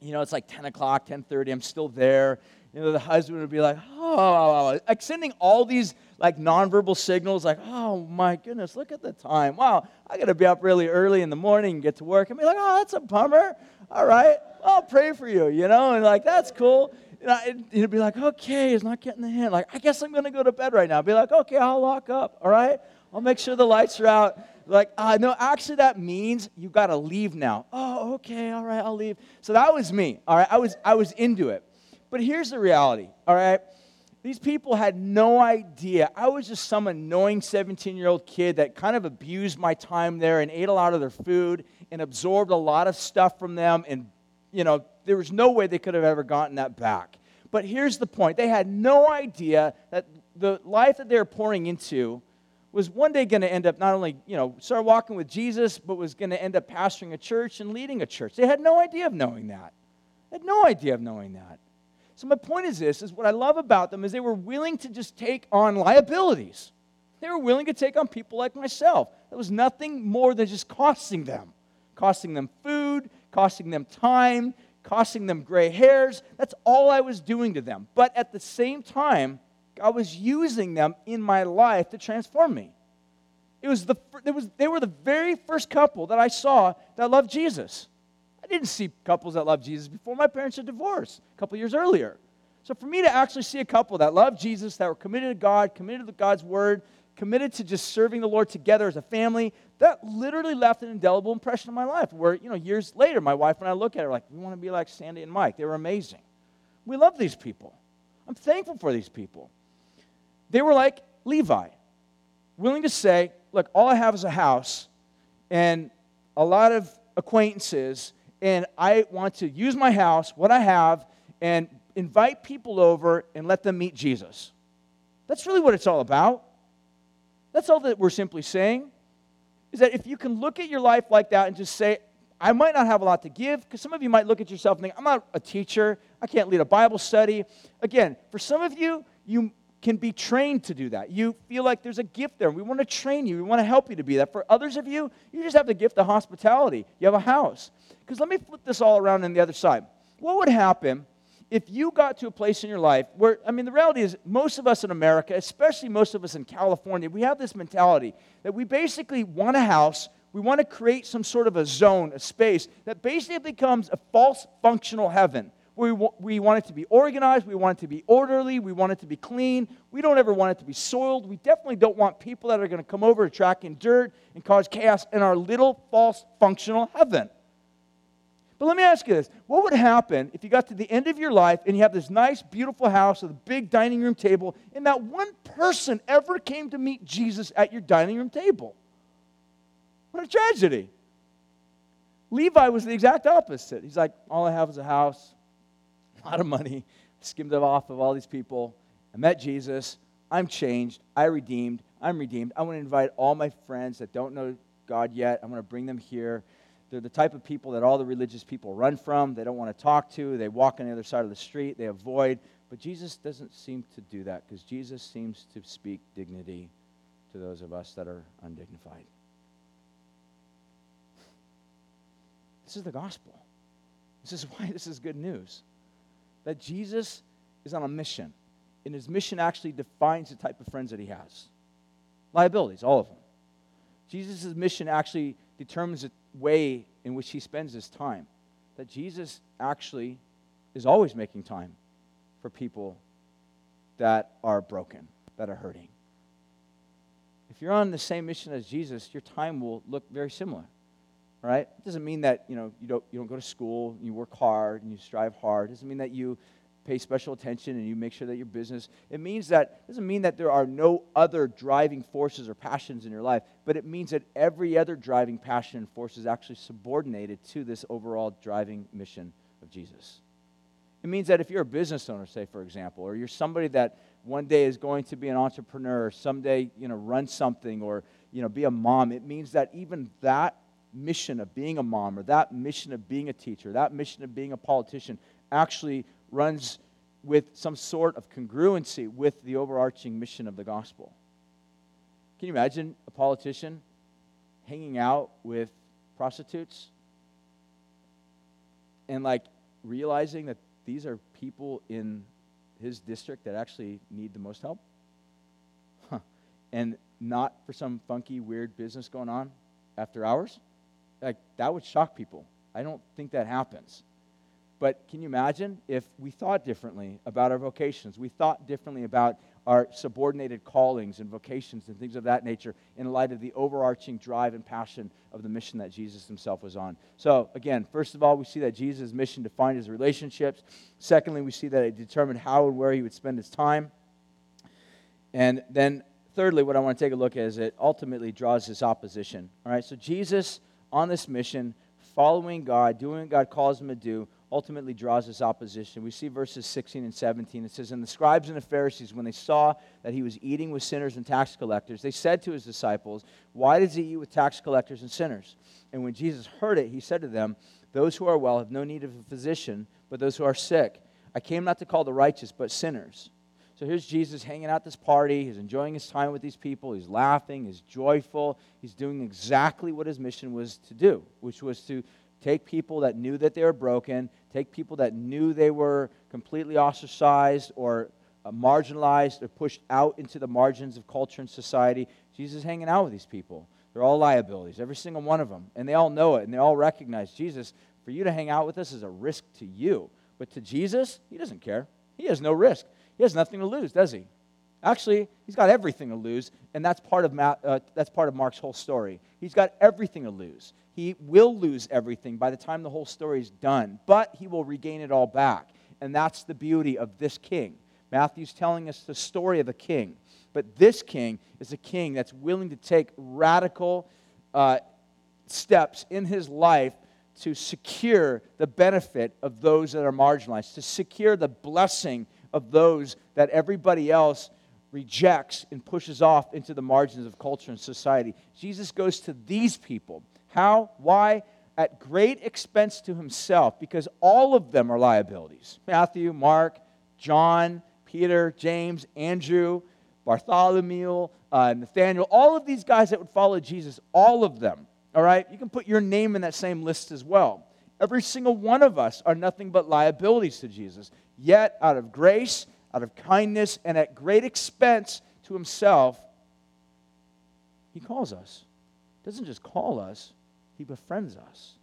you know, it's like 10 o'clock, 10.30, I'm still there. You know, the husband would be like, oh, like sending all these like nonverbal signals, like, oh my goodness, look at the time. Wow, I got to be up really early in the morning and get to work. And be like, oh, that's a bummer. All right, I'll pray for you, you know, and like, that's cool. And I, it'd be like, okay, it's not getting the hint. Like, I guess I'm going to go to bed right now. Be like, okay, I'll lock up, all right? I'll make sure the lights are out. Like, uh, no, actually, that means you got to leave now. Oh, okay, all right, I'll leave. So that was me, all right? I was, I was into it. But here's the reality, all right? These people had no idea. I was just some annoying 17 year old kid that kind of abused my time there and ate a lot of their food and absorbed a lot of stuff from them. And, you know, there was no way they could have ever gotten that back. But here's the point they had no idea that the life that they were pouring into was one day going to end up not only, you know, start walking with Jesus, but was going to end up pastoring a church and leading a church. They had no idea of knowing that. They had no idea of knowing that. So my point is this is what I love about them is they were willing to just take on liabilities. They were willing to take on people like myself. That was nothing more than just costing them. Costing them food, costing them time, costing them gray hairs. That's all I was doing to them. But at the same time, God was using them in my life to transform me. It was the, it was, they were the very first couple that I saw that loved Jesus. I didn't see couples that loved Jesus before my parents had divorced a couple years earlier. So for me to actually see a couple that loved Jesus, that were committed to God, committed to God's word, committed to just serving the Lord together as a family, that literally left an indelible impression on my life. Where, you know, years later, my wife and I look at her like, we want to be like Sandy and Mike. They were amazing. We love these people. I'm thankful for these people. They were like Levi, willing to say, look, all I have is a house and a lot of acquaintances and I want to use my house, what I have, and invite people over and let them meet Jesus. That's really what it's all about. That's all that we're simply saying. Is that if you can look at your life like that and just say, I might not have a lot to give, because some of you might look at yourself and think, I'm not a teacher, I can't lead a Bible study. Again, for some of you, you can be trained to do that. You feel like there's a gift there. We want to train you. We want to help you to be that. For others of you, you just have the gift of hospitality. You have a house. Because let me flip this all around on the other side. What would happen if you got to a place in your life where, I mean, the reality is, most of us in America, especially most of us in California, we have this mentality that we basically want a house, we want to create some sort of a zone, a space that basically becomes a false functional heaven we, we want it to be organized. We want it to be orderly. We want it to be clean. We don't ever want it to be soiled. We definitely don't want people that are going to come over to track in dirt and cause chaos in our little false functional heaven. But let me ask you this what would happen if you got to the end of your life and you have this nice, beautiful house with a big dining room table, and not one person ever came to meet Jesus at your dining room table? What a tragedy. Levi was the exact opposite. He's like, All I have is a house, a lot of money, skimmed it off of all these people. I met Jesus. I'm changed. I redeemed. I'm redeemed. I want to invite all my friends that don't know God yet. I'm going to bring them here. They're the type of people that all the religious people run from. They don't want to talk to. They walk on the other side of the street. They avoid. But Jesus doesn't seem to do that because Jesus seems to speak dignity to those of us that are undignified. This is the gospel. This is why this is good news that Jesus is on a mission, and his mission actually defines the type of friends that he has. Liabilities, all of them. Jesus' mission actually determines the way in which he spends his time. That Jesus actually is always making time for people that are broken, that are hurting. If you're on the same mission as Jesus, your time will look very similar right? It doesn't mean that you know you don't you don't go to school, you work hard and you strive hard. It doesn't mean that you pay special attention and you make sure that your business. It means that doesn't mean that there are no other driving forces or passions in your life, but it means that every other driving passion and force is actually subordinated to this overall driving mission of Jesus. It means that if you're a business owner, say for example, or you're somebody that one day is going to be an entrepreneur, someday you know run something, or you know be a mom, it means that even that mission of being a mom or that mission of being a teacher, that mission of being a politician actually runs with some sort of congruency with the overarching mission of the gospel. Can you imagine a politician hanging out with prostitutes and like realizing that these are people in his district that actually need the most help? Huh. And not for some funky, weird business going on after hours? Like, that would shock people. I don't think that happens. But can you imagine if we thought differently about our vocations? We thought differently about our subordinated callings and vocations and things of that nature in light of the overarching drive and passion of the mission that Jesus himself was on. So, again, first of all, we see that Jesus' mission defined his relationships. Secondly, we see that it determined how and where he would spend his time. And then, thirdly, what I want to take a look at is it ultimately draws his opposition. All right, so Jesus on this mission, following God, doing what God calls him to do, ultimately draws this opposition. We see verses 16 and 17. It says, And the scribes and the Pharisees, when they saw that he was eating with sinners and tax collectors, they said to his disciples, Why does he eat with tax collectors and sinners? And when Jesus heard it, he said to them, Those who are well have no need of a physician, but those who are sick. I came not to call the righteous, but sinners. So here's Jesus hanging out this party. He's enjoying his time with these people. He's laughing. He's joyful. He's doing exactly what his mission was to do, which was to take people that knew that they were broken, take people that knew they were completely ostracized or uh, marginalized or pushed out into the margins of culture and society. Jesus is hanging out with these people. They're all liabilities, every single one of them. And they all know it and they all recognize Jesus, for you to hang out with us is a risk to you. But to Jesus, he doesn't care. He has no risk. He has nothing to lose, does he? Actually, he's got everything to lose, and that's part of, Ma- uh, that's part of Mark's whole story. He's got everything to lose. He will lose everything by the time the whole story is done, but he will regain it all back. And that's the beauty of this king. Matthew's telling us the story of a king. But this king is a king that's willing to take radical uh, steps in his life to secure the benefit of those that are marginalized, to secure the blessing of those that everybody else rejects and pushes off into the margins of culture and society. Jesus goes to these people how? Why? At great expense to himself, because all of them are liabilities Matthew, Mark, John, Peter, James, Andrew, Bartholomew, uh, Nathaniel, all of these guys that would follow Jesus, all of them, all right? You can put your name in that same list as well. Every single one of us are nothing but liabilities to Jesus. Yet, out of grace, out of kindness, and at great expense to himself, he calls us. He Doesn't just call us, he befriends us.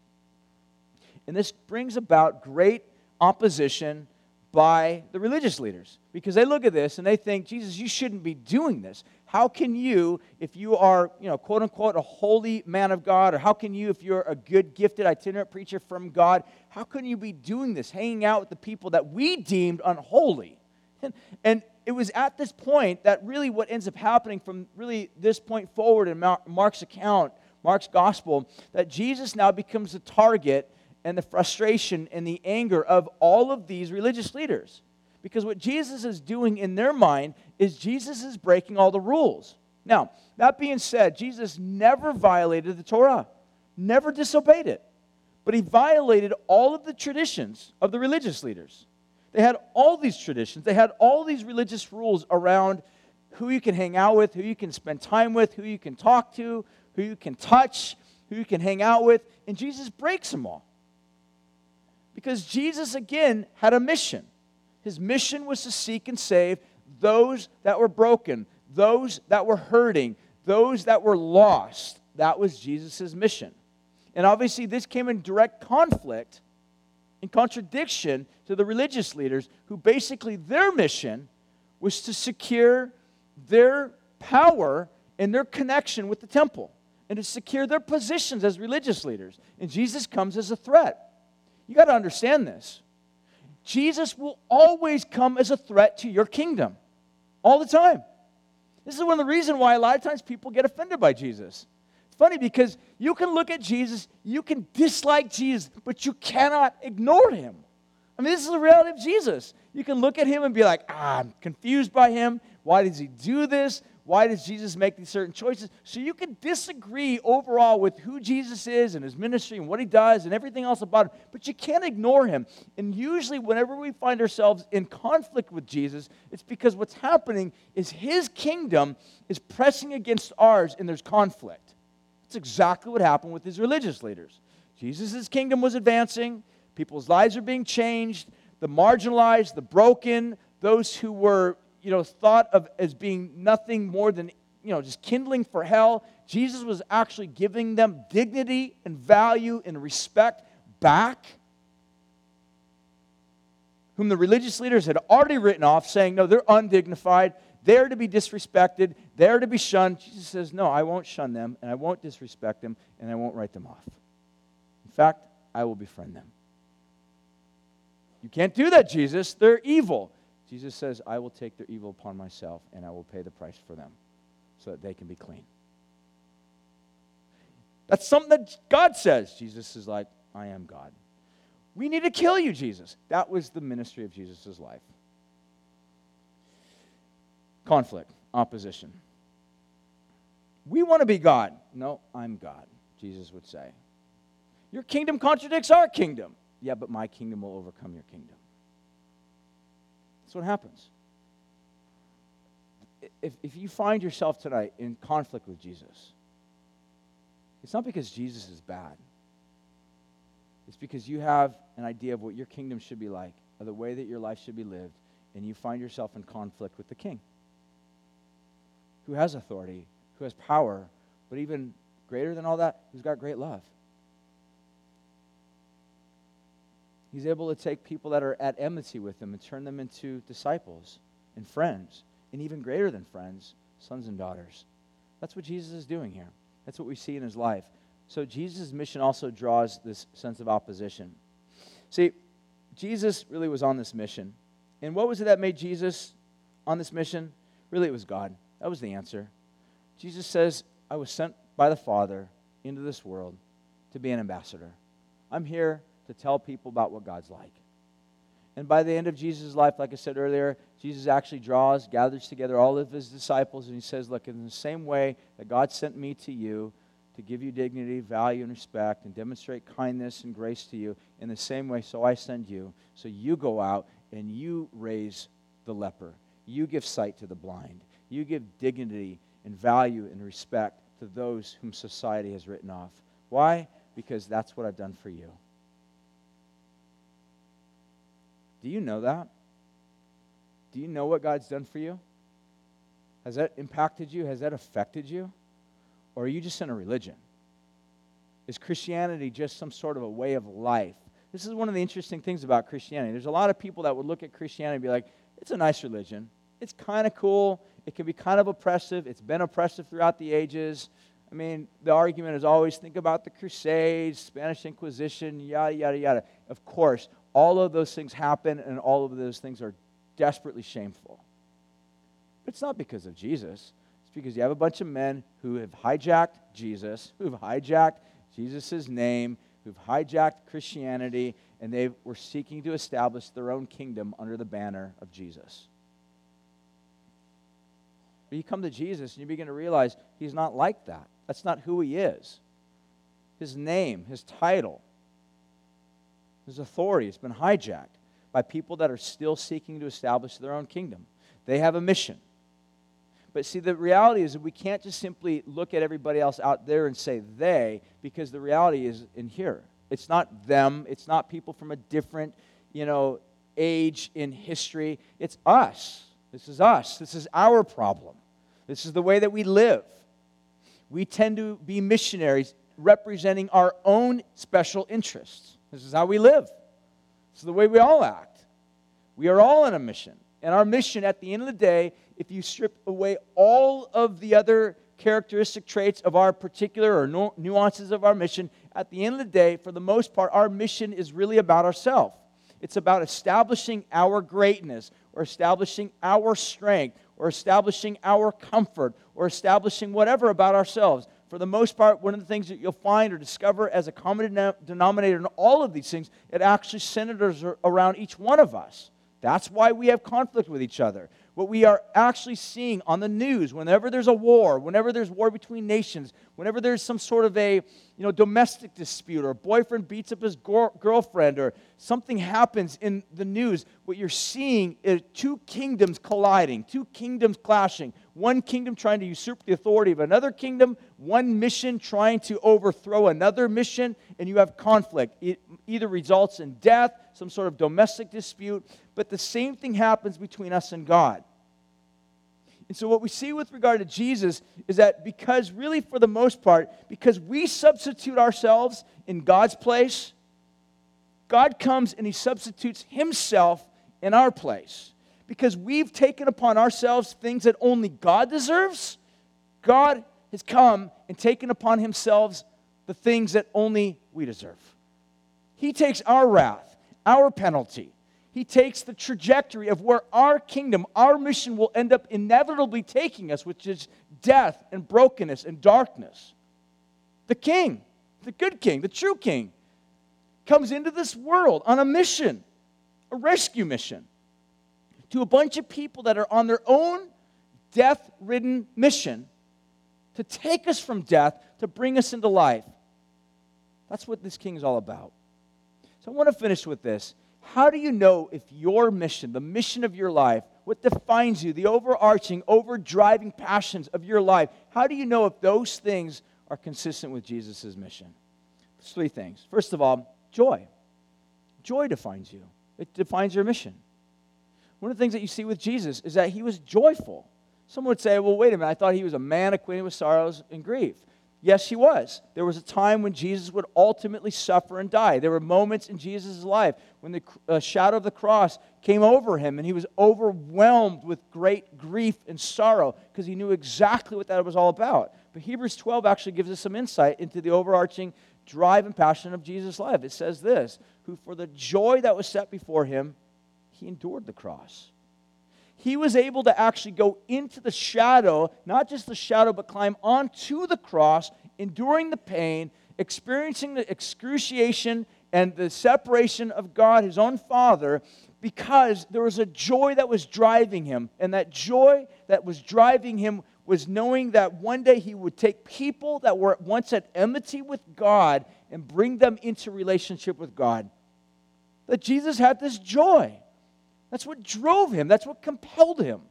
And this brings about great opposition by the religious leaders because they look at this and they think, Jesus, you shouldn't be doing this. How can you, if you are, you know, quote unquote, a holy man of God, or how can you, if you're a good, gifted, itinerant preacher from God, how can you be doing this, hanging out with the people that we deemed unholy? And, and it was at this point that really what ends up happening from really this point forward in Mark's account Mark's gospel, that Jesus now becomes the target and the frustration and the anger of all of these religious leaders. Because what Jesus is doing in their mind is Jesus is breaking all the rules. Now, that being said, Jesus never violated the Torah, never disobeyed it, but he violated all of the traditions of the religious leaders. They had all these traditions, they had all these religious rules around who you can hang out with, who you can spend time with, who you can talk to, who you can touch, who you can hang out with, and Jesus breaks them all. Because Jesus, again, had a mission. His mission was to seek and save those that were broken, those that were hurting, those that were lost. That was Jesus' mission. And obviously, this came in direct conflict, in contradiction to the religious leaders, who basically their mission was to secure their power and their connection with the temple and to secure their positions as religious leaders. And Jesus comes as a threat. You got to understand this. Jesus will always come as a threat to your kingdom, all the time. This is one of the reasons why a lot of times people get offended by Jesus. It's funny because you can look at Jesus, you can dislike Jesus, but you cannot ignore him. I mean, this is the reality of Jesus. You can look at him and be like, ah, I'm confused by him. Why does he do this? Why does Jesus make these certain choices? So you can disagree overall with who Jesus is and his ministry and what he does and everything else about him, but you can't ignore him. And usually, whenever we find ourselves in conflict with Jesus, it's because what's happening is his kingdom is pressing against ours and there's conflict. That's exactly what happened with his religious leaders. Jesus' kingdom was advancing, people's lives are being changed, the marginalized, the broken, those who were you know, thought of as being nothing more than, you know, just kindling for hell. Jesus was actually giving them dignity and value and respect back. whom the religious leaders had already written off, saying, No, they're undignified, they're to be disrespected, they're to be shunned. Jesus says, No, I won't shun them, and I won't disrespect them, and I won't write them off. In fact, I will befriend them. You can't do that, Jesus. They're evil. Jesus says, I will take their evil upon myself, and I will pay the price for them so that they can be clean. That's something that God says. Jesus is like, I am God. We need to kill you, Jesus. That was the ministry of Jesus' life. Conflict, opposition. We want to be God. No, I'm God, Jesus would say. Your kingdom contradicts our kingdom. Yeah, but my kingdom will overcome your kingdom. What happens. If, if you find yourself tonight in conflict with Jesus, it's not because Jesus is bad. It's because you have an idea of what your kingdom should be like, or the way that your life should be lived, and you find yourself in conflict with the king who has authority, who has power, but even greater than all that, who's got great love. He's able to take people that are at enmity with him and turn them into disciples and friends, and even greater than friends, sons and daughters. That's what Jesus is doing here. That's what we see in his life. So Jesus' mission also draws this sense of opposition. See, Jesus really was on this mission. And what was it that made Jesus on this mission? Really, it was God. That was the answer. Jesus says, I was sent by the Father into this world to be an ambassador. I'm here to tell people about what God's like. And by the end of Jesus' life, like I said earlier, Jesus actually draws, gathers together all of his disciples, and he says, Look, in the same way that God sent me to you to give you dignity, value, and respect, and demonstrate kindness and grace to you, in the same way, so I send you. So you go out and you raise the leper, you give sight to the blind, you give dignity and value and respect to those whom society has written off. Why? Because that's what I've done for you. Do you know that? Do you know what God's done for you? Has that impacted you? Has that affected you? Or are you just in a religion? Is Christianity just some sort of a way of life? This is one of the interesting things about Christianity. There's a lot of people that would look at Christianity and be like, it's a nice religion. It's kind of cool. It can be kind of oppressive. It's been oppressive throughout the ages. I mean, the argument is always think about the Crusades, Spanish Inquisition, yada, yada, yada. Of course, all of those things happen and all of those things are desperately shameful. But it's not because of Jesus. It's because you have a bunch of men who have hijacked Jesus, who've hijacked Jesus' name, who've hijacked Christianity, and they were seeking to establish their own kingdom under the banner of Jesus. But you come to Jesus and you begin to realize he's not like that. That's not who he is. His name, his title, his authority has been hijacked by people that are still seeking to establish their own kingdom. They have a mission. But see, the reality is that we can't just simply look at everybody else out there and say they, because the reality is in here. It's not them, it's not people from a different, you know, age in history. It's us. This is us. This is our problem. This is the way that we live. We tend to be missionaries representing our own special interests. This is how we live. This is the way we all act. We are all on a mission. And our mission, at the end of the day, if you strip away all of the other characteristic traits of our particular or nu- nuances of our mission, at the end of the day, for the most part, our mission is really about ourselves. It's about establishing our greatness or establishing our strength or establishing our comfort or establishing whatever about ourselves for the most part, one of the things that you'll find or discover as a common denominator in all of these things, it actually centers around each one of us. That's why we have conflict with each other. What we are actually seeing on the news, whenever there's a war, whenever there's war between nations, whenever there's some sort of a you know, domestic dispute, or boyfriend beats up his girlfriend, or something happens in the news, what you're seeing is two kingdoms colliding, two kingdoms clashing. One kingdom trying to usurp the authority of another kingdom, one mission trying to overthrow another mission, and you have conflict. It either results in death, some sort of domestic dispute, but the same thing happens between us and God. And so, what we see with regard to Jesus is that because, really, for the most part, because we substitute ourselves in God's place, God comes and He substitutes Himself in our place. Because we've taken upon ourselves things that only God deserves, God has come and taken upon himself the things that only we deserve. He takes our wrath, our penalty. He takes the trajectory of where our kingdom, our mission will end up inevitably taking us, which is death and brokenness and darkness. The king, the good king, the true king, comes into this world on a mission, a rescue mission, to a bunch of people that are on their own death ridden mission to take us from death to bring us into life. That's what this king is all about. So I want to finish with this. How do you know if your mission, the mission of your life, what defines you, the overarching, overdriving passions of your life, how do you know if those things are consistent with Jesus' mission? There's three things. First of all, joy. Joy defines you, it defines your mission. One of the things that you see with Jesus is that he was joyful. Someone would say, well, wait a minute, I thought he was a man acquainted with sorrows and grief. Yes, he was. There was a time when Jesus would ultimately suffer and die. There were moments in Jesus' life when the uh, shadow of the cross came over him and he was overwhelmed with great grief and sorrow because he knew exactly what that was all about. But Hebrews 12 actually gives us some insight into the overarching drive and passion of Jesus' life. It says this Who for the joy that was set before him, he endured the cross he was able to actually go into the shadow, not just the shadow, but climb onto the cross, enduring the pain, experiencing the excruciation and the separation of God, his own Father, because there was a joy that was driving him. And that joy that was driving him was knowing that one day he would take people that were once at enmity with God and bring them into relationship with God. That Jesus had this joy. That's what drove him, that's what compelled him.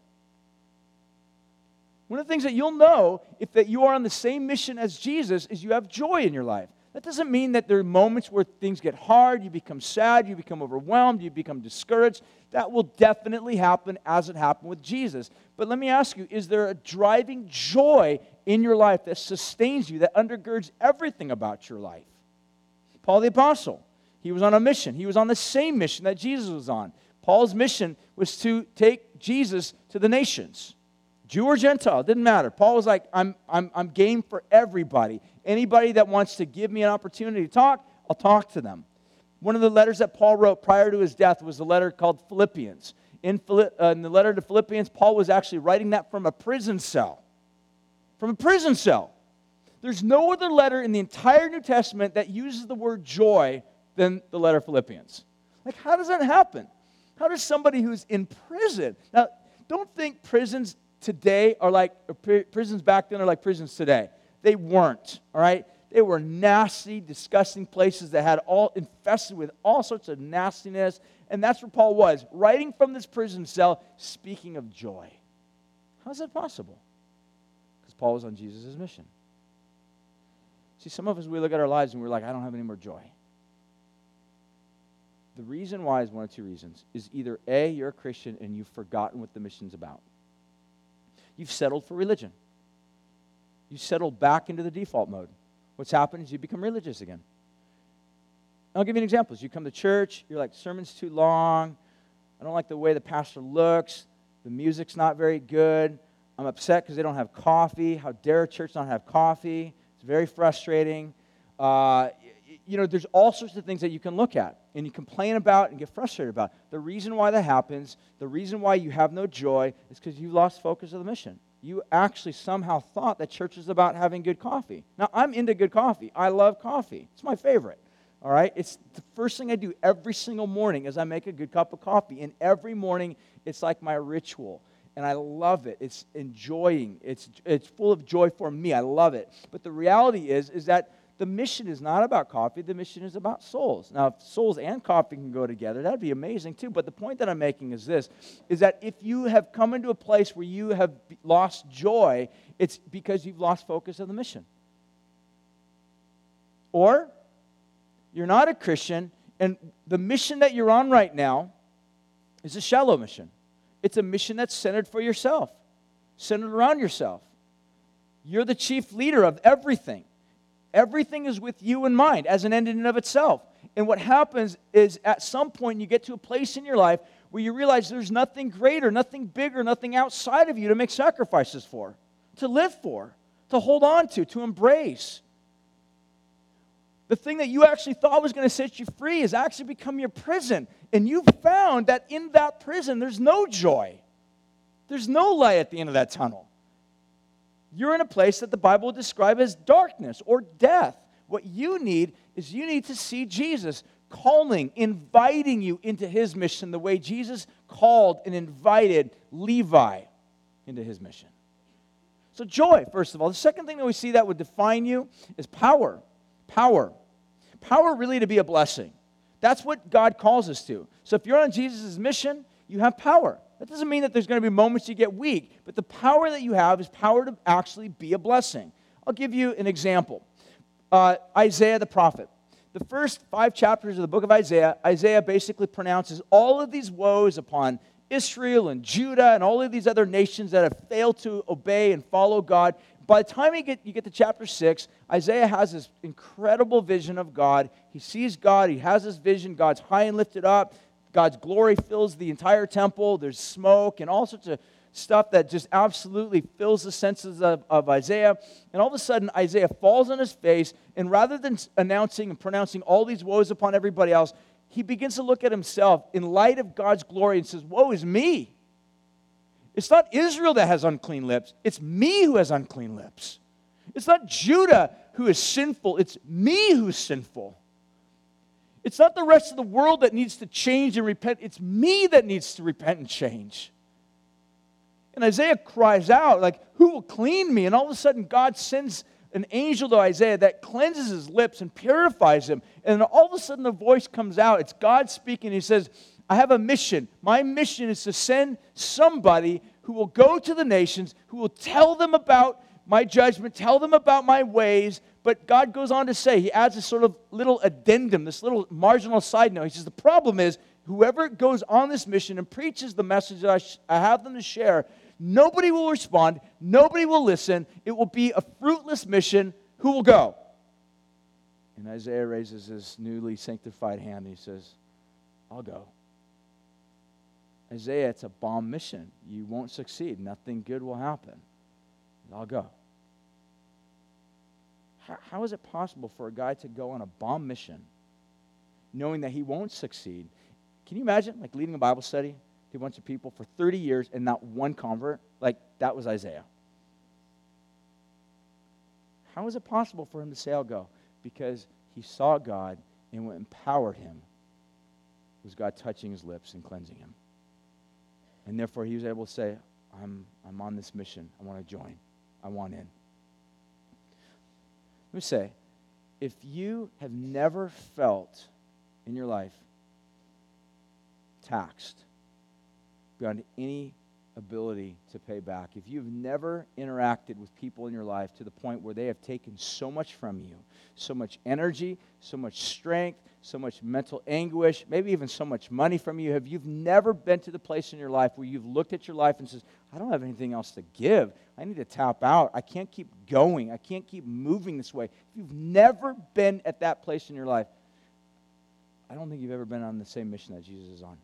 One of the things that you'll know if that you are on the same mission as Jesus is you have joy in your life. That doesn't mean that there are moments where things get hard, you become sad, you become overwhelmed, you become discouraged. That will definitely happen as it happened with Jesus. But let me ask you is there a driving joy in your life that sustains you, that undergirds everything about your life? Paul the Apostle, he was on a mission. He was on the same mission that Jesus was on. Paul's mission was to take Jesus to the nations. Jew or Gentile, didn't matter. Paul was like, I'm, I'm, I'm game for everybody. Anybody that wants to give me an opportunity to talk, I'll talk to them. One of the letters that Paul wrote prior to his death was a letter called Philippians. In, uh, in the letter to Philippians, Paul was actually writing that from a prison cell. From a prison cell. There's no other letter in the entire New Testament that uses the word joy than the letter Philippians. Like, how does that happen? How does somebody who's in prison, now, don't think prisons today are like, prisons back then are like prisons today. They weren't, all right? They were nasty, disgusting places that had all infested with all sorts of nastiness. And that's where Paul was, writing from this prison cell, speaking of joy. How is that possible? Because Paul was on Jesus' mission. See, some of us, we look at our lives and we're like, I don't have any more joy. The reason why is one of two reasons. Is either A, you're a Christian and you've forgotten what the mission's about. You've settled for religion. You settled back into the default mode. What's happened is you become religious again. I'll give you an example. You come to church, you're like, sermon's too long. I don't like the way the pastor looks. The music's not very good. I'm upset because they don't have coffee. How dare a church not have coffee? It's very frustrating. Uh, you know, there's all sorts of things that you can look at and you complain about and get frustrated about. The reason why that happens, the reason why you have no joy, is because you lost focus of the mission. You actually somehow thought that church is about having good coffee. Now, I'm into good coffee. I love coffee. It's my favorite. All right? It's the first thing I do every single morning is I make a good cup of coffee. And every morning, it's like my ritual. And I love it. It's enjoying. It's, it's full of joy for me. I love it. But the reality is, is that the mission is not about coffee, the mission is about souls. Now, if souls and coffee can go together, that'd be amazing too. But the point that I'm making is this is that if you have come into a place where you have lost joy, it's because you've lost focus of the mission. Or you're not a Christian, and the mission that you're on right now is a shallow mission. It's a mission that's centered for yourself, centered around yourself. You're the chief leader of everything. Everything is with you in mind as an end in and of itself. And what happens is at some point you get to a place in your life where you realize there's nothing greater, nothing bigger, nothing outside of you to make sacrifices for, to live for, to hold on to, to embrace. The thing that you actually thought was going to set you free has actually become your prison. And you've found that in that prison, there's no joy. There's no light at the end of that tunnel. You're in a place that the Bible would describe as darkness or death. What you need is you need to see Jesus calling, inviting you into his mission the way Jesus called and invited Levi into his mission. So, joy, first of all. The second thing that we see that would define you is power. Power. Power really to be a blessing. That's what God calls us to. So, if you're on Jesus' mission, you have power. That doesn't mean that there's going to be moments you get weak, but the power that you have is power to actually be a blessing. I'll give you an example uh, Isaiah the prophet. The first five chapters of the book of Isaiah, Isaiah basically pronounces all of these woes upon Israel and Judah and all of these other nations that have failed to obey and follow God. By the time you get, you get to chapter 6, Isaiah has this incredible vision of God. He sees God, he has this vision. God's high and lifted up. God's glory fills the entire temple. There's smoke and all sorts of stuff that just absolutely fills the senses of, of Isaiah. And all of a sudden, Isaiah falls on his face, and rather than announcing and pronouncing all these woes upon everybody else, he begins to look at himself in light of God's glory and says, Woe is me. It's not Israel that has unclean lips, it's me who has unclean lips. It's not Judah who is sinful, it's me who's sinful. It's not the rest of the world that needs to change and repent, it's me that needs to repent and change. And Isaiah cries out, like, Who will clean me? And all of a sudden, God sends an angel to Isaiah that cleanses his lips and purifies him. And all of a sudden, the voice comes out. It's God speaking. He says, I have a mission. My mission is to send somebody who will go to the nations, who will tell them about my judgment, tell them about my ways, but God goes on to say, He adds this sort of little addendum, this little marginal side note. He says, The problem is, whoever goes on this mission and preaches the message that I, sh- I have them to share, nobody will respond, nobody will listen. It will be a fruitless mission. Who will go? And Isaiah raises his newly sanctified hand and he says, I'll go. Isaiah, it's a bomb mission. You won't succeed. Nothing good will happen. I'll go. How, how is it possible for a guy to go on a bomb mission knowing that he won't succeed? Can you imagine, like, leading a Bible study to a bunch of people for 30 years and not one convert? Like, that was Isaiah. How is it possible for him to say, I'll go? Because he saw God and what empowered him was God touching his lips and cleansing him. And therefore, he was able to say, I'm, I'm on this mission. I want to join. I want in. Let me say, if you have never felt in your life taxed beyond any ability to pay back, if you've never interacted with people in your life to the point where they have taken so much from you, so much energy, so much strength, so much mental anguish, maybe even so much money from you, have you never been to the place in your life where you've looked at your life and says, I don't have anything else to give. I need to tap out. I can't keep going. I can't keep moving this way. If you've never been at that place in your life, I don't think you've ever been on the same mission that Jesus is on.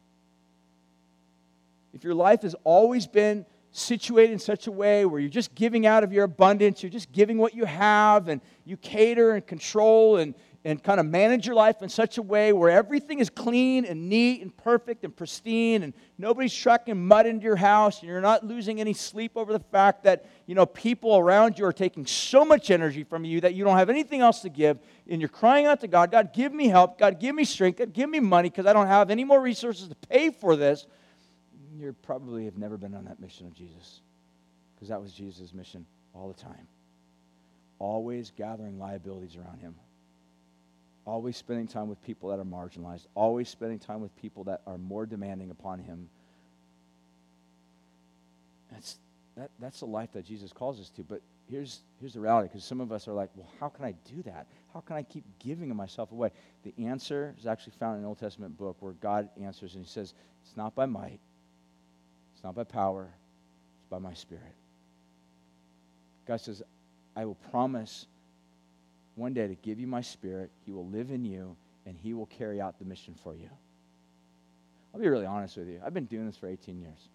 If your life has always been situated in such a way where you're just giving out of your abundance, you're just giving what you have, and you cater and control and, and kind of manage your life in such a way where everything is clean and neat and perfect and pristine and nobody's trucking mud into your house and you're not losing any sleep over the fact that you know people around you are taking so much energy from you that you don't have anything else to give and you're crying out to god god give me help. God give me strength. God give me money because i don't have any more resources to pay for this. You probably have never been on that mission of jesus because that was jesus' mission all the time. Always gathering liabilities around him always spending time with people that are marginalized, always spending time with people that are more demanding upon him. That's, that, that's the life that Jesus calls us to. But here's, here's the reality because some of us are like, well, how can I do that? How can I keep giving myself away? The answer is actually found in an Old Testament book where God answers and he says, it's not by might, it's not by power, it's by my spirit. God says, I will promise one day to give you my spirit. He will live in you, and He will carry out the mission for you. I'll be really honest with you. I've been doing this for 18 years.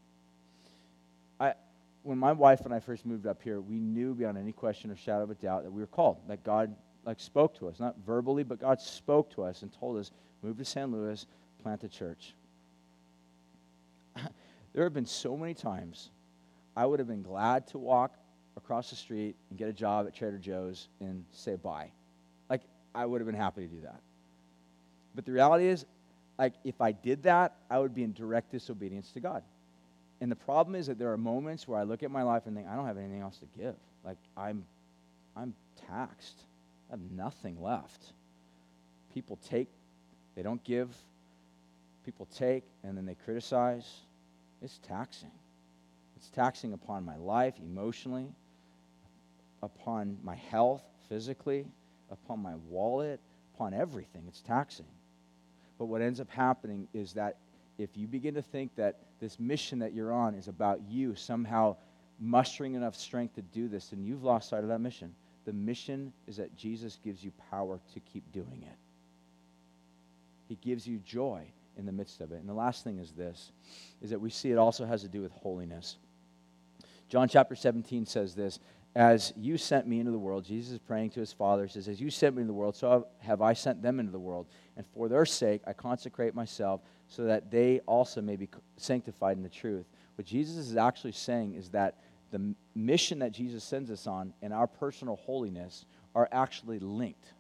I, when my wife and I first moved up here, we knew beyond any question or shadow of a doubt that we were called, that God like spoke to us, not verbally, but God spoke to us and told us, move to San Luis, plant a church. there have been so many times I would have been glad to walk across the street and get a job at Trader Joe's and say bye. Like, I would have been happy to do that. But the reality is, like, if I did that, I would be in direct disobedience to God. And the problem is that there are moments where I look at my life and think, I don't have anything else to give. Like, I'm, I'm taxed. I have nothing left. People take, they don't give. People take, and then they criticize. It's taxing. It's taxing upon my life emotionally, upon my health physically, upon my wallet, upon everything. It's taxing. But what ends up happening is that if you begin to think that this mission that you're on is about you somehow mustering enough strength to do this, then you've lost sight of that mission. The mission is that Jesus gives you power to keep doing it. He gives you joy in the midst of it. And the last thing is this is that we see it also has to do with holiness. John chapter 17 says this As you sent me into the world, Jesus is praying to his Father, says, As you sent me into the world, so have I sent them into the world. And for their sake, I consecrate myself so that they also may be sanctified in the truth. What Jesus is actually saying is that the mission that Jesus sends us on and our personal holiness are actually linked.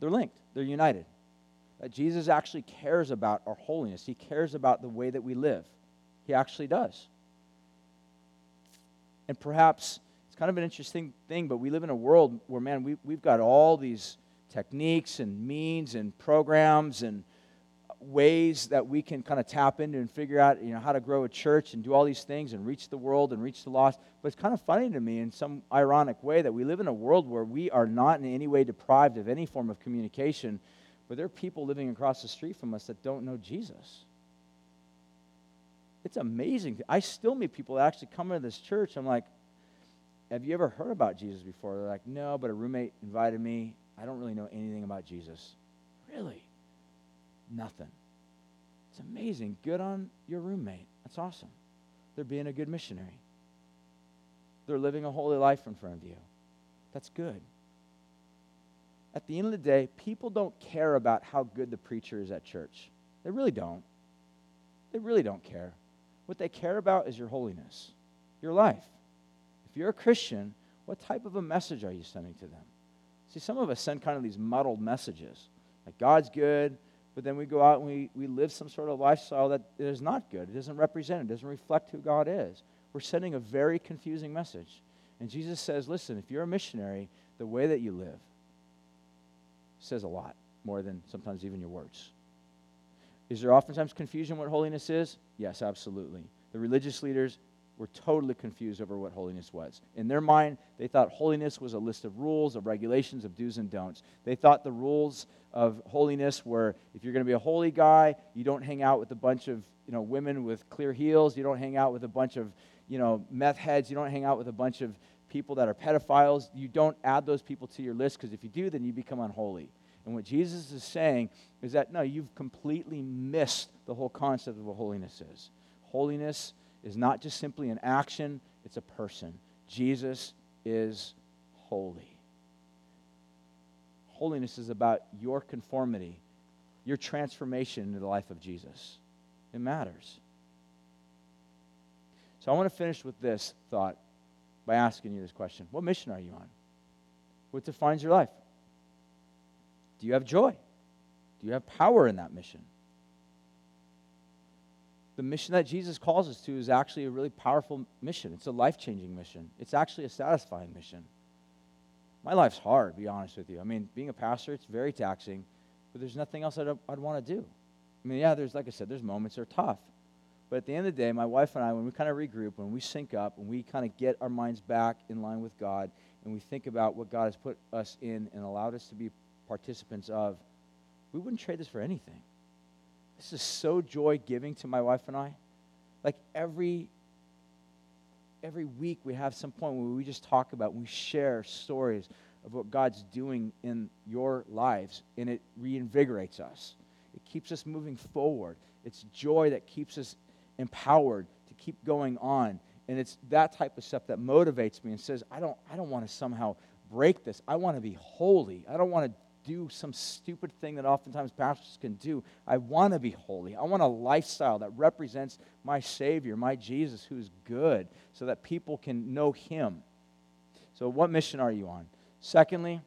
They're linked, they're united. That Jesus actually cares about our holiness, He cares about the way that we live. He actually does. And perhaps it's kind of an interesting thing, but we live in a world where, man, we, we've got all these techniques and means and programs and ways that we can kind of tap into and figure out you know how to grow a church and do all these things and reach the world and reach the lost. But it's kind of funny to me in some ironic way that we live in a world where we are not in any way deprived of any form of communication but there are people living across the street from us that don't know jesus it's amazing i still meet people that actually come into this church i'm like have you ever heard about jesus before they're like no but a roommate invited me i don't really know anything about jesus really Nothing. It's amazing. Good on your roommate. That's awesome. They're being a good missionary. They're living a holy life in front of you. That's good. At the end of the day, people don't care about how good the preacher is at church. They really don't. They really don't care. What they care about is your holiness, your life. If you're a Christian, what type of a message are you sending to them? See, some of us send kind of these muddled messages like God's good, but then we go out and we, we live some sort of lifestyle that is not good. It doesn't represent, it doesn't reflect who God is. We're sending a very confusing message. And Jesus says, listen, if you're a missionary, the way that you live says a lot more than sometimes even your words. Is there oftentimes confusion what holiness is? Yes, absolutely. The religious leaders were totally confused over what holiness was. In their mind, they thought holiness was a list of rules, of regulations, of do's and don'ts. They thought the rules of holiness were if you're going to be a holy guy, you don't hang out with a bunch of you know, women with clear heels, you don't hang out with a bunch of you know, meth heads, you don't hang out with a bunch of people that are pedophiles. You don't add those people to your list because if you do, then you become unholy. And what Jesus is saying is that no, you've completely missed the whole concept of what holiness is. Holiness is not just simply an action, it's a person. Jesus is holy. Holiness is about your conformity, your transformation into the life of Jesus. It matters. So I want to finish with this thought by asking you this question What mission are you on? What defines your life? Do you have joy? Do you have power in that mission? the mission that Jesus calls us to is actually a really powerful mission. It's a life changing mission, it's actually a satisfying mission. My life's hard, to be honest with you. I mean, being a pastor, it's very taxing, but there's nothing else I'd, I'd want to do. I mean, yeah, there's, like I said, there's moments that are tough. But at the end of the day, my wife and I, when we kind of regroup, when we sync up, when we kind of get our minds back in line with God, and we think about what God has put us in and allowed us to be participants of, we wouldn't trade this for anything. This is so joy giving to my wife and I. Like every every week we have some point where we just talk about, we share stories of what God's doing in your lives, and it reinvigorates us. It keeps us moving forward. It's joy that keeps us empowered to keep going on. And it's that type of stuff that motivates me and says, I don't, I don't want to somehow break this. I want to be holy. I don't want to do some stupid thing that oftentimes pastors can do. I want to be holy. I want a lifestyle that represents my Savior, my Jesus, who's good, so that people can know Him. So, what mission are you on? Secondly,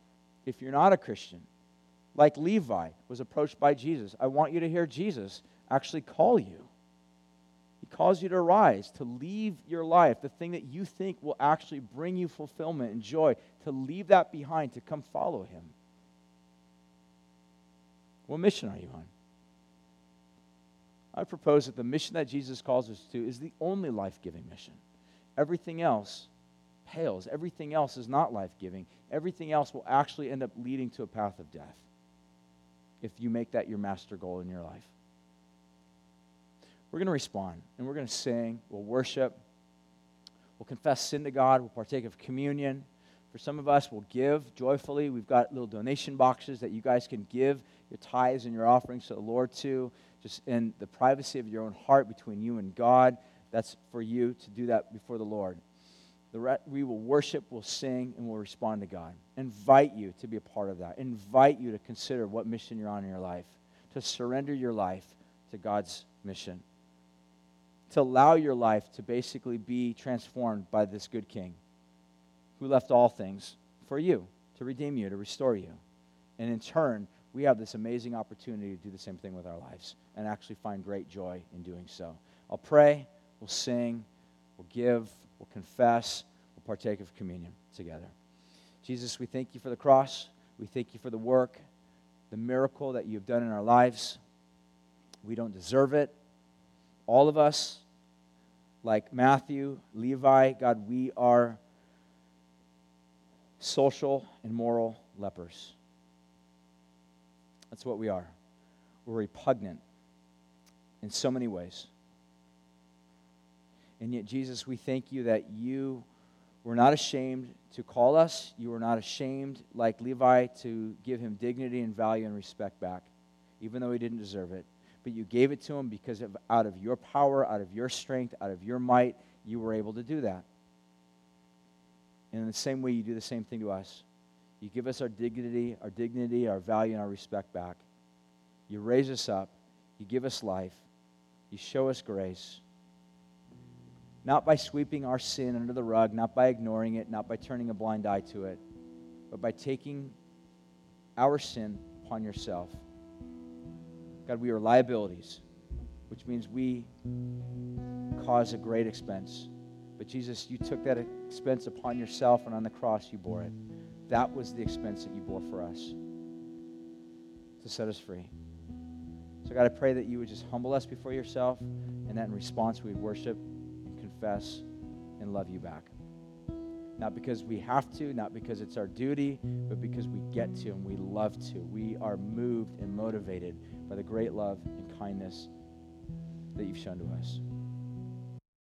if you're not a Christian, like Levi was approached by Jesus, I want you to hear Jesus actually call you. He calls you to rise, to leave your life, the thing that you think will actually bring you fulfillment and joy, to leave that behind, to come follow Him. What mission are you on? I propose that the mission that Jesus calls us to is the only life giving mission. Everything else pales. Everything else is not life giving. Everything else will actually end up leading to a path of death if you make that your master goal in your life. We're going to respond and we're going to sing, we'll worship, we'll confess sin to God, we'll partake of communion. For some of us, we'll give joyfully. We've got little donation boxes that you guys can give your tithes and your offerings to the Lord too, just in the privacy of your own heart between you and God. That's for you to do that before the Lord. The re- we will worship, we'll sing, and we'll respond to God. Invite you to be a part of that. Invite you to consider what mission you're on in your life, to surrender your life to God's mission, to allow your life to basically be transformed by this good King who left all things for you, to redeem you, to restore you. And in turn, we have this amazing opportunity to do the same thing with our lives and actually find great joy in doing so. I'll pray, we'll sing, we'll give, we'll confess, we'll partake of communion together. Jesus, we thank you for the cross. We thank you for the work, the miracle that you've done in our lives. We don't deserve it. All of us, like Matthew, Levi, God, we are social and moral lepers. That's what we are. We're repugnant in so many ways. And yet, Jesus, we thank you that you were not ashamed to call us. You were not ashamed, like Levi, to give him dignity and value and respect back, even though he didn't deserve it. But you gave it to him because of, out of your power, out of your strength, out of your might, you were able to do that. And in the same way, you do the same thing to us. You give us our dignity, our dignity, our value, and our respect back. You raise us up. You give us life. You show us grace. Not by sweeping our sin under the rug, not by ignoring it, not by turning a blind eye to it, but by taking our sin upon yourself. God, we are liabilities, which means we cause a great expense. But Jesus, you took that expense upon yourself, and on the cross you bore it. That was the expense that you bore for us to set us free. So, God, I pray that you would just humble us before yourself, and that in response we would worship and confess and love you back. Not because we have to, not because it's our duty, but because we get to and we love to. We are moved and motivated by the great love and kindness that you've shown to us.